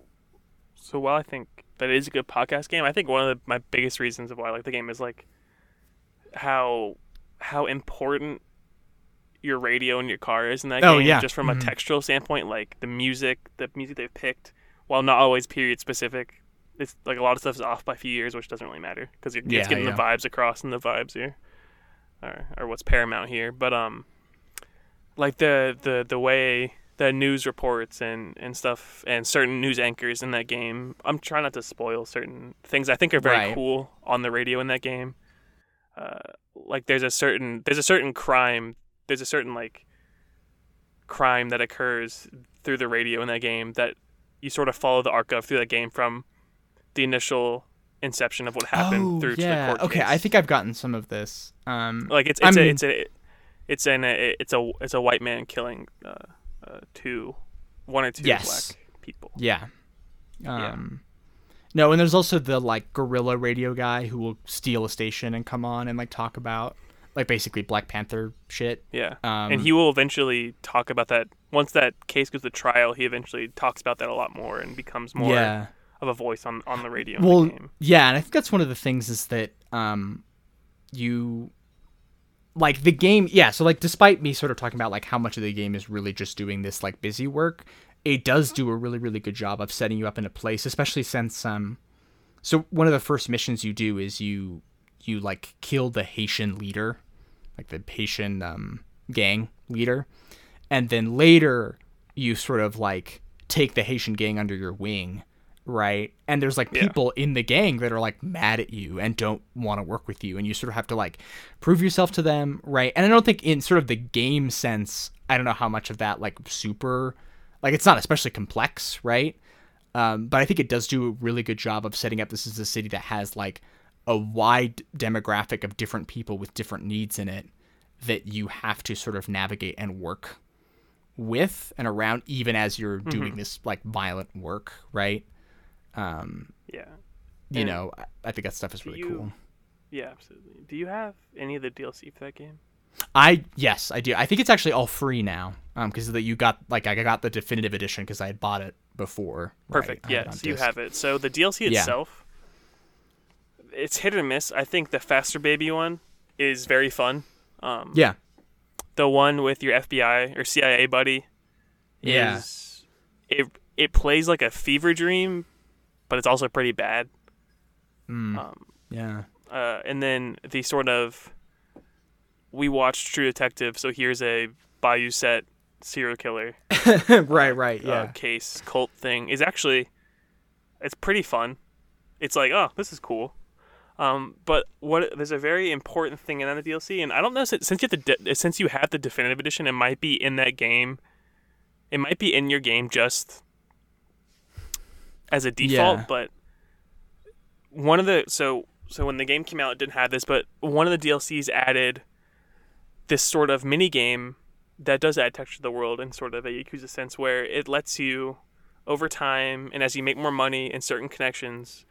so while I think that it is a good podcast game, I think one of the, my biggest reasons of why I like the game is like how how important your radio in your car is in that Oh, game. yeah. Just from Mhm. a textural standpoint, like the music, the music they've picked, while not always period specific, it's like a lot of stuff is off by a few years, which doesn't really matter because Yeah, it's getting yeah. the vibes across, and the vibes here are, are what's paramount here. But um, like the the the way the news reports and and stuff and certain news anchors in that game. I'm trying not to spoil certain things I think are very Right. cool on the radio in that game. Uh, like there's a certain there's a certain crime there's a certain like crime that occurs through the radio in that game that you sort of follow the arc of through that game from the initial inception of what happened oh, through yeah. to the court okay, case. I think I've gotten some of this. Um, like it's it's a, it's a it's an it's a it's a white man killing uh, uh two one or two Yes. black people. yeah. Yeah. No, and there's also the like guerrilla radio guy who will steal a station and come on and like talk about like basically Black Panther shit. Yeah. Um, and he will eventually talk about that once that case goes to trial. He eventually talks about that a lot more and becomes more yeah. of a voice on on the radio. in well the game. yeah and i think that's one of the things is that um you like the game yeah so like despite me sort of talking about like how much of the game is really just doing this like busy work it does do a really really good job of setting you up in a place especially since um so one of the first missions you do is you you like kill the haitian leader like the haitian um gang leader. And then later you sort of like take the haitian gang under your wing right? And there's like Yeah. people in the gang that are like mad at you and don't want to work with you. And you sort of have to like prove yourself to them right? And i don't think in sort of the game sense i don't know how much of that like super like it's not especially complex right um, but i think it does do a really good job of setting up this as a city that has like a wide demographic of different people with different needs in it that you have to sort of navigate and work with and around even as you're doing this like violent work right um Yeah. you And know I, I think that stuff is really you- cool Yeah, absolutely. Do you have any of the DLC for that game? I yes, I do. I think it's actually all free now. Um, because that you got like I got the definitive edition because I had bought it before. right? Perfect. Had Yes, you have it. So the DLC Yeah. itself, it's hit or miss. I think the Faster Baby one is very fun. Um, Yeah. the one with your FBI or CIA buddy Yeah. is it it plays like a fever dream, but it's also pretty bad. Mm, Um, yeah. uh, and then the sort of we watched True Detective, so here's a Bayou set serial killer *laughs* right. Right. uh, Yeah. case cult thing is actually it's pretty fun. It's like oh this is cool. Um, but what there's a very important thing in that DLC, and I don't know since since you have the since you have the definitive edition, it might be in that game. It might be in your game just as a default, Yeah. but one of the so so when the game came out, it didn't have this, but one of the DLCs added this sort of mini game that does add texture to the world in sort of a Yakuza sense, where it lets you over time and as you make more money in certain connections,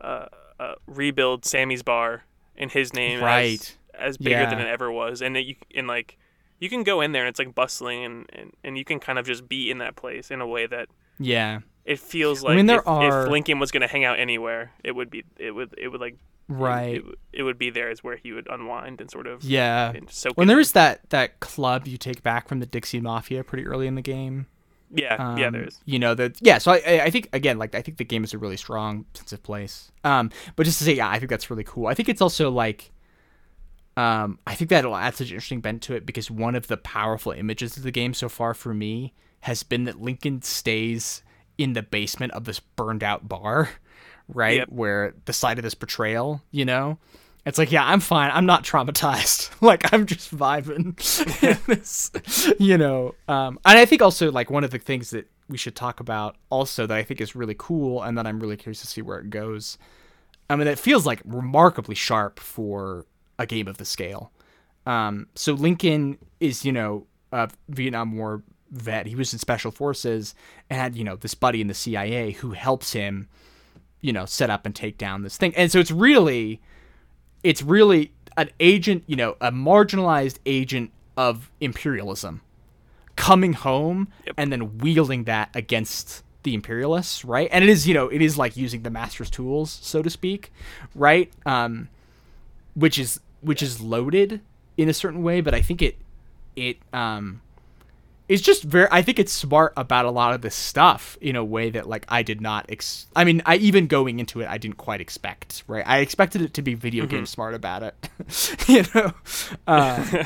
uh, uh, rebuild Sammy's bar in his name Right. as, as bigger than it ever was, and it, you and like you can go in there and it's like bustling and, and, and you can kind of just be in that place in a way that Yeah. it feels like I mean, there if, are- if Lincoln was going to hang out anywhere, it would be it would it would like Right. it, would- it would be there is where he would unwind and sort of yeah. and soak When there is that that club you take back from the Dixie Mafia pretty early in the game. yeah yeah Um, there is You know that yeah. So I I- I think again like I think the game is a really strong sense of place. Um, but just to say yeah, I think that's really cool. I think it's also like. Um, I think that'll add such an interesting bent to it because one of the powerful images of the game so far for me has been that Lincoln stays in the basement of this burned out bar, right? Yep. Where the site of this betrayal, you know? It's like, yeah, I'm fine. I'm not traumatized. *laughs* like I'm just vibing. *laughs* *laughs* this, you know. Um, and I think also like one of the things that we should talk about also that I think is really cool and that I'm really curious to see where it goes. I mean, it feels like remarkably sharp for a game of the scale. Um, so Lincoln is, you know, a Vietnam War vet. He was in special forces and had, you know, this buddy in the CIA who helps him, you know, set up and take down this thing. And so it's really, it's really an agent, you know, a marginalized agent of imperialism coming home Yep. and then wielding that against the imperialists, right? And it is, you know, it is like using the master's tools, so to speak, right? Um, which is which is loaded in a certain way, but I think it it um it's just very I think it's smart about a lot of this stuff in a way that like I did not ex I mean, I even going into it I didn't quite expect, right? I expected it to be video game smart about it. *laughs* you know. Uh,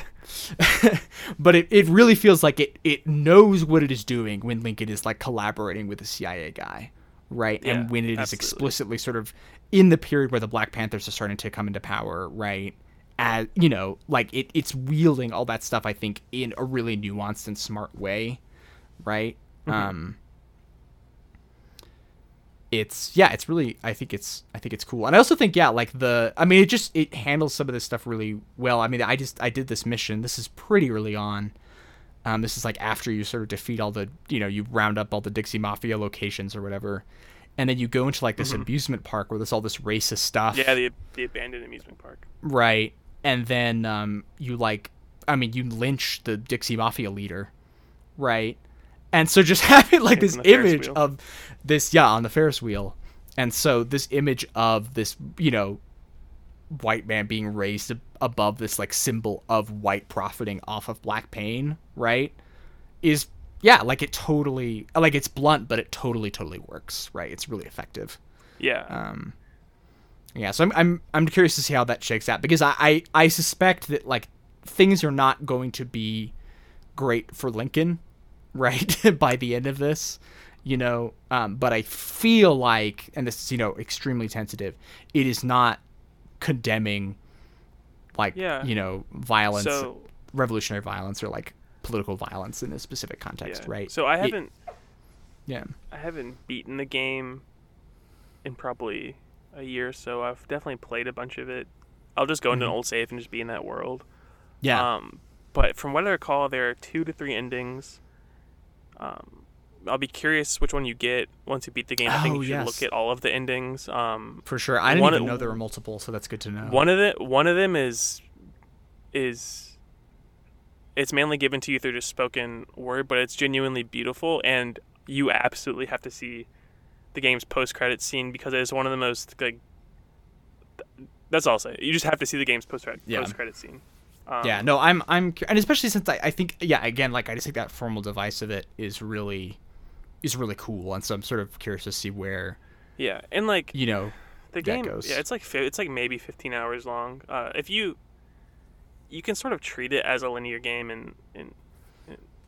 *laughs* but it, it really feels like it it knows what it is doing when Lincoln is like collaborating with the CIA guy, right? Yeah, and when it is absolutely. explicitly sort of in the period where the Black Panthers are starting to come into power, right? As you know, like it, it's wielding all that stuff. I think in a really nuanced and smart way, right? Um, it's yeah, it's really. I think it's I think it's cool, and I also think yeah, like the. I mean, it just it handles some of this stuff really well. I mean, I just I did this mission. This is pretty early on. Um, this is like after you sort of defeat all the, you know, you round up all the Dixie Mafia locations or whatever, and then you go into like this amusement park where there's all this racist stuff. yeah the the abandoned amusement park Right. And then um, you like, I mean, you lynch the Dixie Mafia leader, right? And so just *laughs* having like this on the Ferris image wheel. of this, yeah, on the Ferris wheel. And so this image of this, you know, white man being raised above this like symbol of white profiting off of black pain, right? Is yeah, like it totally like it's blunt, but it totally totally works, right? It's really effective. yeah Um, yeah, so I'm I'm I'm curious to see how that shakes out because I I, I suspect that like things are not going to be great for Lincoln, *laughs* right? *laughs* by the end of this, you know. Um, but I feel like, and this is you know extremely tentative, it is not condemning like Yeah. you know violence, so revolutionary violence, or like political violence in this specific context, yeah. right? so I haven't yeah. I haven't beaten the game in probably a year or so. I've definitely played a bunch of it. I'll just go into Mm-hmm. an old save and just be in that world. Yeah. Um, but from what I recall, there are two to three endings. Um, I'll be curious which one you get once you beat the game. I think Oh, you should yes. look at all of the endings. Um, for sure. I didn't even of- know there were multiple, so that's good to know. one of the one of them is is it's mainly given to you through just spoken word, but it's genuinely beautiful, and you absolutely have to see the game's post credit scene because it is one of the most like. th- That's all I'll say. You just have to see the game's post Yeah. post credit scene. Um, yeah, no, I'm I'm and especially since I, I think yeah, again, like I just think that formal device of it is really is really cool, and so I'm sort of curious to see where Yeah, and like you know the game, goes. yeah, it's like it's like maybe 15 hours long. Uh, if you you can sort of treat it as a linear game and and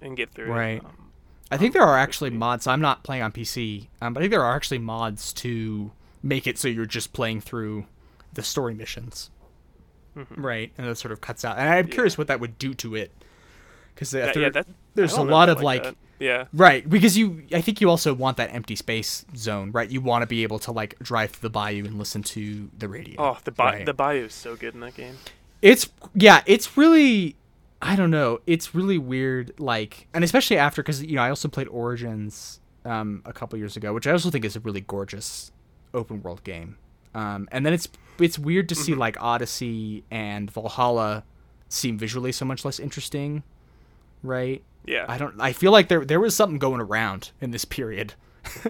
and, get through. Right. It. Um, I think there are actually mods. I'm not playing on PC, um, but I think there are actually mods to make it so you're just playing through the story missions, Mhm. right? And that sort of cuts out. And I'm Yeah. curious what that would do to it, because yeah, there's a lot of like that. yeah, Right, because you I think you also want that empty space zone, right? You want to be able to like drive through the bayou and listen to the radio. oh the bi- right? the bayou is so good in that game. It's yeah, it's really I don't know, it's really weird like and especially after cuz you know, I also played Origins um a couple years ago, which I also think is a really gorgeous open world game. Um and then it's it's weird to see like Odyssey and Valhalla seem visually so much less interesting, right? Yeah, I don't. I feel like there there was something going around in this period,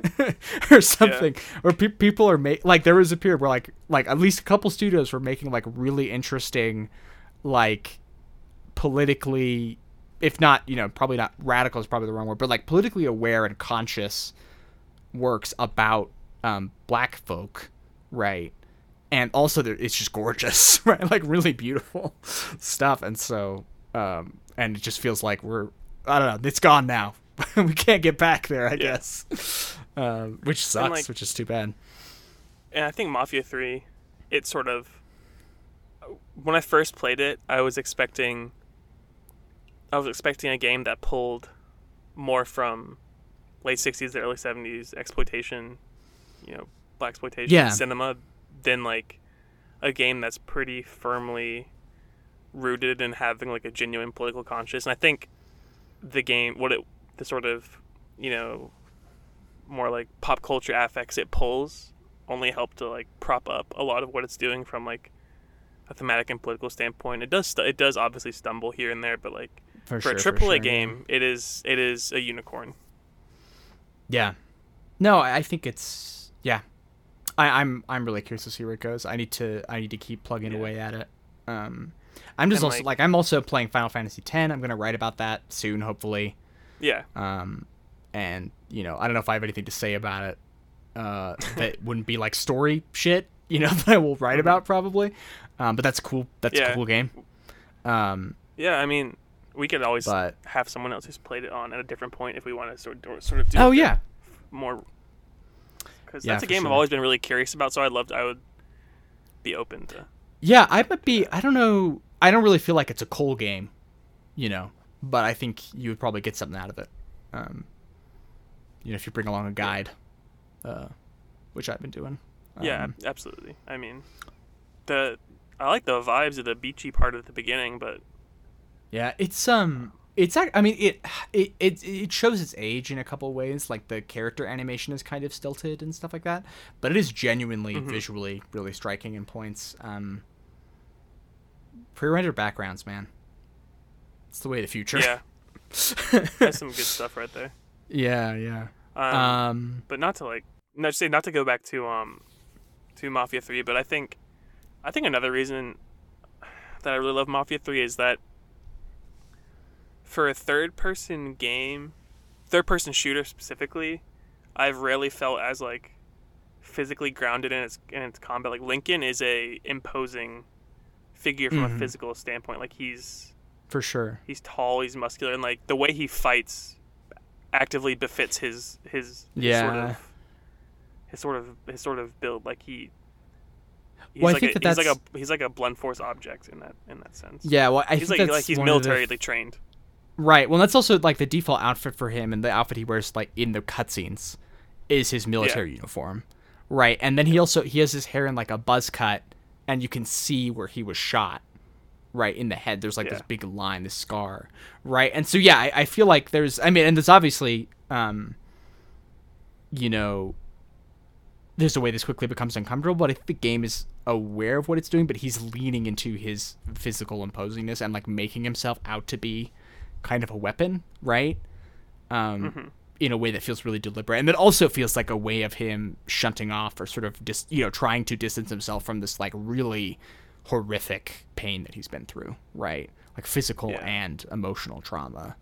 *laughs* or something, or pe- people are make like there was a period where like like at least a couple studios were making like really interesting, like politically, if not you know probably not radical is probably the wrong word, but like politically aware and conscious works about um, black folk, right? And also, it's just gorgeous, *laughs* right? Like really beautiful *laughs* stuff, and so um, and it just feels like we're I don't know. It's gone now. *laughs* we can't get back there, I Yeah. guess. Um, which sucks, like- which is too bad. and I think Mafia Three, it sort of when I first played it, I was expecting I was expecting a game that pulled more from late '60s to early '70s exploitation, you know, black exploitation Yeah. cinema, than like a game that's pretty firmly rooted in having like a genuine political conscience. And I think the game, what it, the sort of, you know, more like pop culture affects it pulls, only help to like prop up a lot of what it's doing from like a thematic and political standpoint. It does, stu- it does obviously stumble here and there, but like For, for, sure, a for AAA sure, game, it is, it is a unicorn. Yeah. No, I think it's yeah. I, I'm I'm really curious to see where it goes. I need to I need to keep plugging Yeah. away at it. Um, I'm just And, also like- like, I'm also playing Final Fantasy X. I'm gonna write about that soon, hopefully. Yeah, Um, and you know I don't know if I have anything to say about it. Uh, *laughs* that wouldn't be like story shit. You know *laughs* that I will write about probably. Um, but that's cool. That's a cool game. Um, yeah. I mean, we could always but have someone else who's played it on at a different point if we want to sort of, sort of do oh yeah, more because Yeah, that's a game sure. I've always been really curious about. So I'd love to, I would be open to. Yeah, I might be. I don't know. I don't really feel like it's a Cole game, you know. But I think you would probably get something out of it. Um, you know, if you bring along a guide, uh, which I've been doing. yeah, Um, ab- absolutely. I mean, the I like the vibes of the beachy part at the beginning, but yeah. It's um, it's. I mean, it it it it shows its age in a couple of ways. Like the character animation is kind of stilted and stuff like that. But it is genuinely Mhm. visually really striking in points. Um, pre-rendered backgrounds, man. It's the way of the future. yeah, *laughs* that's some good stuff right there. yeah, yeah. Um, Um, but not to like not say not to go back to um to Mafia Three, but I think I think another reason that I really love Mafia Three is that for a third person game, third person shooter specifically, I've rarely felt as like physically grounded in its in its combat. Like Lincoln is a imposing figure from Mhm. a physical standpoint. Like he's for sure. he's tall, he's muscular, and like the way he fights actively befits his his, his sort Yeah. of his sort of his sort of build. Like he he's Well, I think a, that he's like a he's like a blunt force object in that in that sense. Yeah, well, I he's think like that's like he's one of the- militarily trained. Right. Well, that's also like the default outfit for him, and the outfit he wears like in the cutscenes is his military uniform, right? And then he also he has his hair in like a buzz cut, and you can see where he was shot, right in the head. There's like this big line, this scar, right? And so yeah, I, I feel like there's, I mean, and there's obviously, um, you know, there's a way this quickly becomes uncomfortable, but I think the game is aware of what it's doing, but he's leaning into his physical imposingness and like making himself out to be kind of a weapon, right? Um, Mhm. in a way that feels really deliberate, and that also feels like a way of him shunting off or sort of dis- you know trying to distance himself from this like really horrific pain that he's been through, right? Like physical Yeah. and emotional trauma,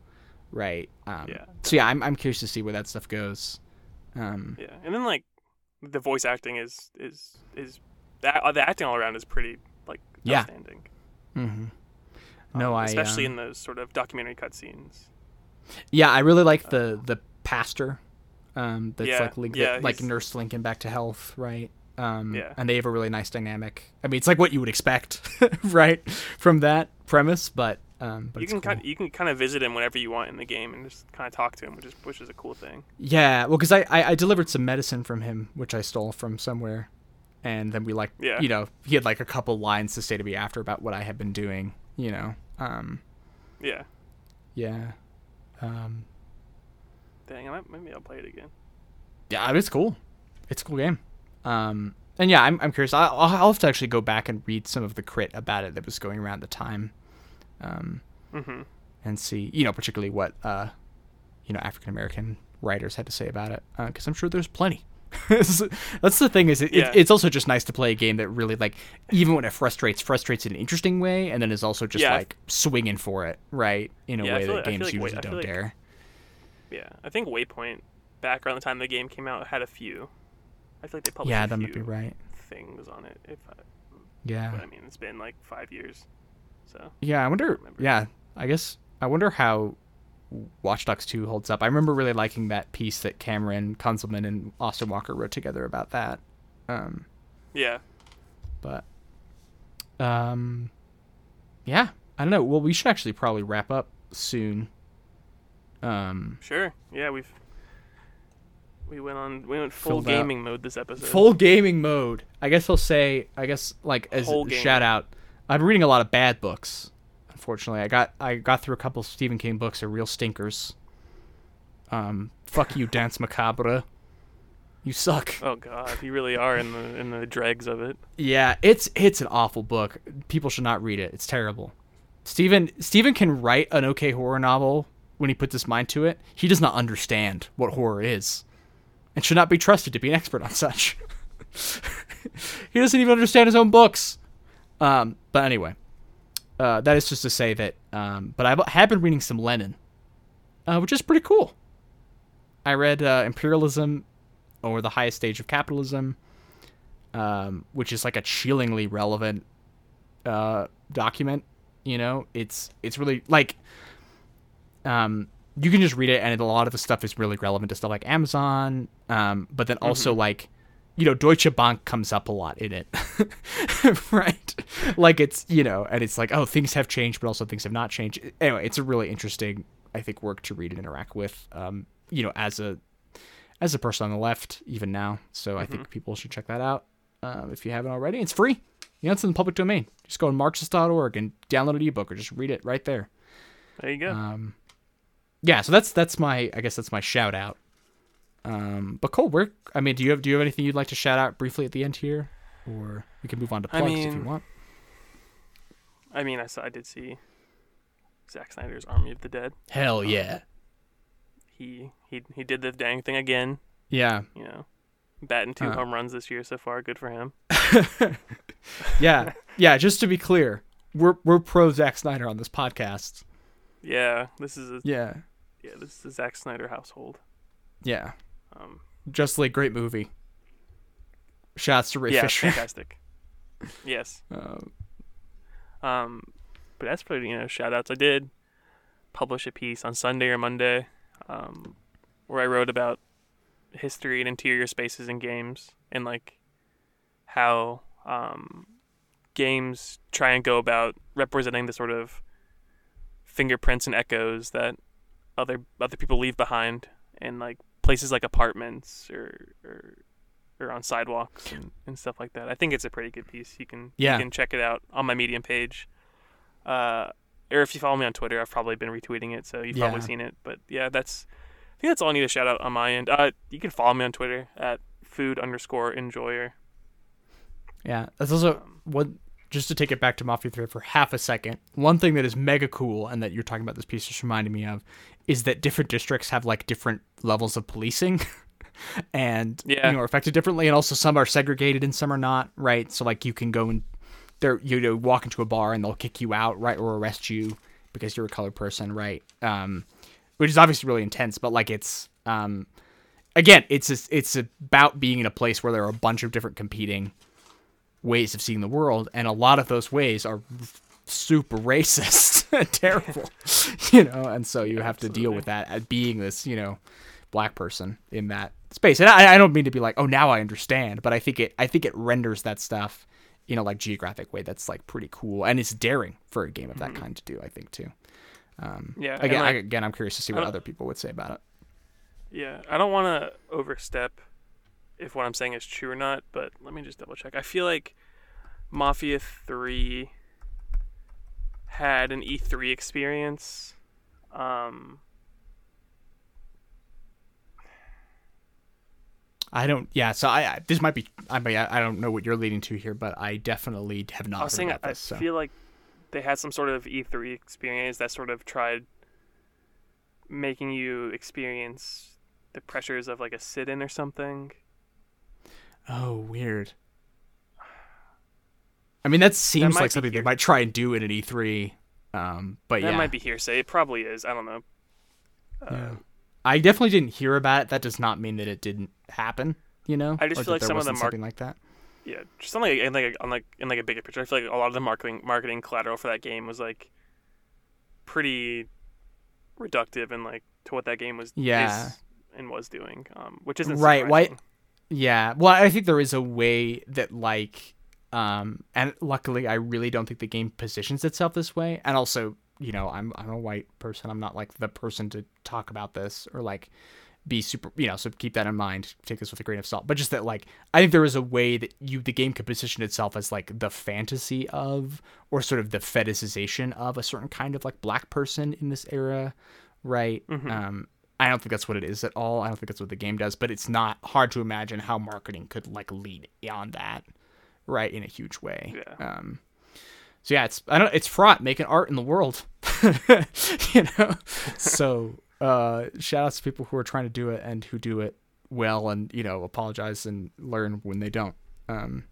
right? Um, Yeah. So yeah, I'm I'm curious to see where that stuff goes. Um, Yeah, and then like the voice acting is is is the, the acting all around is pretty like Yeah. outstanding. hmm No, Um, I especially um, in those sort of documentary cutscenes. Yeah, I really like the the pastor. Um, that's Yeah, like link, yeah, like nurse Lincoln back to health, right? Um, Yeah. and they have a really nice dynamic. I mean, it's like what you would expect, *laughs* right, from that premise. But um, but you can cool. kind you can kind of visit him whenever you want in the game and just kind of talk to him, which is which is a cool thing. yeah, well, because I, I I delivered some medicine from him, which I stole from somewhere, and then we like Yeah. you know he had like a couple lines to say to me after about what I had been doing, you know. Um, Yeah. yeah. Um, Dang, I might, maybe I'll play it again. yeah, it's cool. It's a cool game. Um, and yeah, I'm, I'm curious. I'll, I'll have to actually go back and read some of the crit about it that was going around the time, um, hmm and see, you know, particularly what, uh, you know, African American writers had to say about it, because I'm sure there's plenty. *laughs* That's the thing is, it, Yeah. it, it's also just nice to play a game that really like, even when it frustrates, frustrates in an interesting way, and then is also just Yeah. like swinging for it, right, in a Yeah, way that like- games like usually wait- don't like- dare. Yeah, I think Waypoint back around the time the game came out had a few. I feel like they published Yeah, a that few might be right. things on it. If I, Yeah. but I mean, it's been like five years, so Yeah, I wonder. remember. Yeah, I guess I wonder how Watch Dogs 2 holds up. I remember really liking that piece that Cameron Kunzelman and Austin Walker wrote together about that. Um, yeah. but um, yeah, I don't know. Well, we should actually probably wrap up soon. Um, Sure. Yeah, we've we went on we went full Filled out. gaming mode this episode. full gaming mode. I guess I'll say. I guess like as Whole a game. shout out. I'm reading a lot of bad books. Unfortunately, I got I got through a couple Stephen King books. They're real stinkers. Um, fuck you, Danse Macabre. You suck. Oh god, you really are in the in the dregs of it. Yeah, it's it's an awful book. People should not read it. It's terrible. Stephen Stephen can write an okay horror novel when he puts his mind to it. He does not understand what horror is, and should not be trusted to be an expert on such. *laughs* he doesn't even understand his own books. Um, but anyway, uh, that is just to say that. Um, but I have been reading some Lenin, uh, which is pretty cool. I read uh, Imperialism, or the highest stage of capitalism um, which is like a chillingly relevant uh, document. You know, it's it's really like um, you can just read it, and a lot of the stuff is really relevant to stuff like Amazon. Um, but then also like you know, Deutsche Bank comes up a lot in it, *laughs* right? Like it's you know, and it's like oh, things have changed, but also things have not changed. Anyway, it's a really interesting, I think, work to read and interact with. Um, you know, as a as a person on the left, even now. So I think people should check that out um, if you haven't already. It's free. You know, it's in the public domain. Just go to Marxist.org and download an ebook or just read it right there. There you go. Um, yeah, so that's that's my I guess that's my shout out. Um, but Cole, where I mean, do you have do you have anything you'd like to shout out briefly at the end here, or we can move on to I plugs if you want. I mean, I saw, I did see Zack Snyder's Army of the Dead. Hell yeah, He he he did the dang thing again. yeah, You know, batting two Uh. home runs this year so far. Good for him. *laughs* yeah, yeah. Just to be clear, we're we're pro Zack Snyder on this podcast. Yeah, this is a, Yeah, yeah this is the Zack Snyder household. yeah. Um, Just like great movie. Shouts to Ray yeah, Fisher. fantastic. *laughs* yes. Um, Um, but that's for you know shout outs, I did publish a piece on Sunday or Monday, um, where I wrote about history and interior spaces in games and like how um, games try and go about representing the sort of fingerprints and echoes that other other people leave behind and like places like apartments or or, or on sidewalks and, and stuff like that. I think it's a pretty good piece. You can Yeah. you can check it out on my Medium page. Uh, or if you follow me on Twitter, I've probably been retweeting it, so you've probably seen it. But yeah, that's I think that's all I need to shout out on my end. Uh, you can follow me on Twitter at food underscore enjoyer. yeah, that's also Um, what just to take it back to Mafia 3 for half a second, one thing that is mega cool and that you're talking about this piece just reminded me of is that different districts have like different levels of policing *laughs* and Yeah. you know are affected differently and also some are segregated and some are not, right? So like you can go and they're you know walk into a bar and they'll kick you out, right, or arrest you because you're a colored person, right? Um which is obviously really intense, but like it's um again, it's just, it's about being in a place where there are a bunch of different competing ways of seeing the world, and a lot of those ways are super racist *laughs* and terrible, *laughs* you know. And so you have to deal with that at being this, you know, black person in that space. And I, I don't mean to be like, oh, now I understand, but I think it, I think it renders that stuff in a like geographic way that's like pretty cool, and it's daring for a game of that kind to do. I think too. Um, Yeah, Again, I, again, I'm curious to see what other people would say about it. Yeah, I don't want to overstep if what I'm saying is true or not, but let me just double check. I feel like Mafia 3 had an E3 experience. Um, I don't. Yeah. So I, I this might be. I mean, I, I don't know what you're leading to here, but I definitely have not I was saying about I this. So. feel like they had some sort of E3 experience that sort of tried making you experience the pressures of like a sit-in or something. Oh, weird. I mean, that seems might like something they might try and do in an E3. Um, but That yeah, might be hearsay. It probably is. I don't know. Uh, Yeah. I definitely didn't hear about it. That does not mean that it didn't happen. You know, I just Or feel like some of the wasn't mar- something like that. yeah, just on like in like on like in like a bigger picture. I feel like a lot of the marketing marketing collateral for that game was like pretty reductive and like to what that game was Yeah. is and was doing, um, which isn't Right, why-. Yeah. Well, I think there is a way that like um and luckily I really don't think the game positions itself this way. And also, you know, I'm I'm a white person. I'm not like the person to talk about this or like be super, you know, so keep that in mind. Take this with a grain of salt. But just that like I think there is a way that you the game could position itself as like the fantasy of or sort of the fetishization of a certain kind of like black person in this era, right? Mhm. Um I don't think that's what it is at all. I don't think that's what the game does, but it's not hard to imagine how marketing could like lead on that, right, in a huge way. Yeah. Um, so yeah, it's I don't it's fraught making art in the world, *laughs* you know. so uh, shout outs to people who are trying to do it and who do it well, and you know apologize and learn when they don't. Um,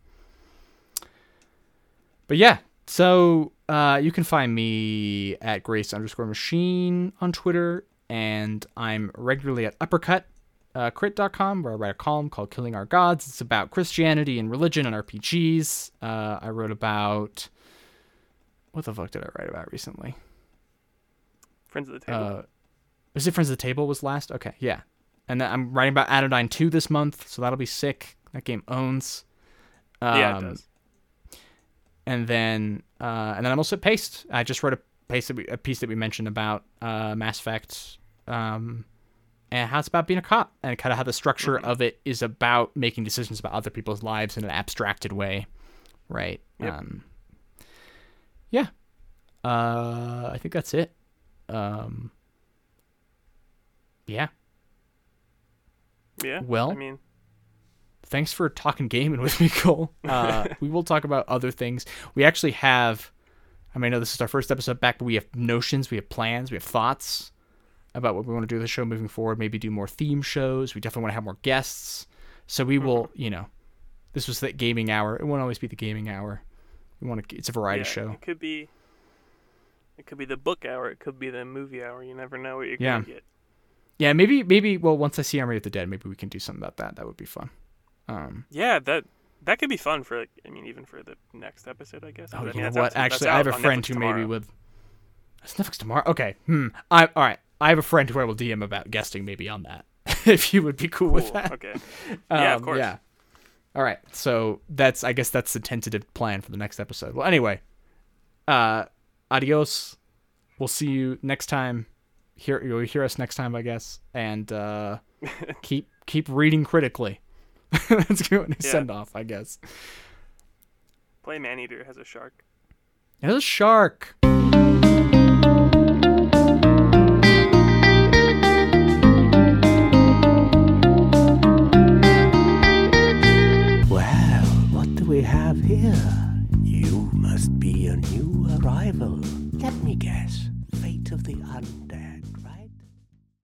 but yeah, so uh, you can find me at Grace underscore Machine on Twitter, and I'm regularly at Uppercut. Uh, crit.com where I write a column called Killing Our Gods. It's about Christianity and religion and RPGs. Uh, I wrote about what the fuck did I write about recently? Friends of the table. Uh, was it Friends of the Table was last? Okay, yeah. And then I'm writing about Anodyne 2 this month, so that'll be sick. That game owns. Um, yeah, it does. and then uh, and then I'm also at Paste. I just wrote a paste that we, a piece that we mentioned about uh, Mass Effect, um, and how it's about being a cop, and kind of how the structure Mhm. of it is about making decisions about other people's lives in an abstracted way, right? Yep. Um, yeah, uh, I think that's it. Um, yeah, Yeah. well- I mean, thanks for talking gaming with me, *laughs* Cole. Uh, we will talk about other things. We actually have, I mean, I know this is our first episode back, but we have notions, we have plans, we have thoughts about what we want to do with the show moving forward. Maybe do more theme shows. We definitely want to have more guests. So we will, you know, this was the gaming hour. It won't always be the gaming hour. We want to. It's a variety yeah, show. It could be. It could be the book hour. It could be the movie hour. You never know what you're Yeah. gonna get. Yeah, maybe, maybe. Well, once I see Army of the Dead, maybe we can do something about that. That would be fun. Um, Yeah, that that could be fun for. Like, I mean, even for the next episode, I guess. Oh, I mean, you know what? Actually, I have a friend Netflix who tomorrow. maybe would. It's Netflix tomorrow. Okay. Hmm. I all right. I have a friend who I will DM about guesting maybe on that. *laughs* if you would be cool, with that. Okay. *laughs* Yeah, of Um, course. Yeah. All right. So that's I guess that's the tentative plan for the next episode. Well, anyway, uh, adios. We'll see you next time. Hear you'll hear us next time, I guess, and uh, *laughs* keep keep reading critically. *laughs* That's going good to yeah. send off, I guess. Play Maneater has a shark. It has a shark. Well, what do we have here? You must be a new arrival. Let me guess. Fate of the un.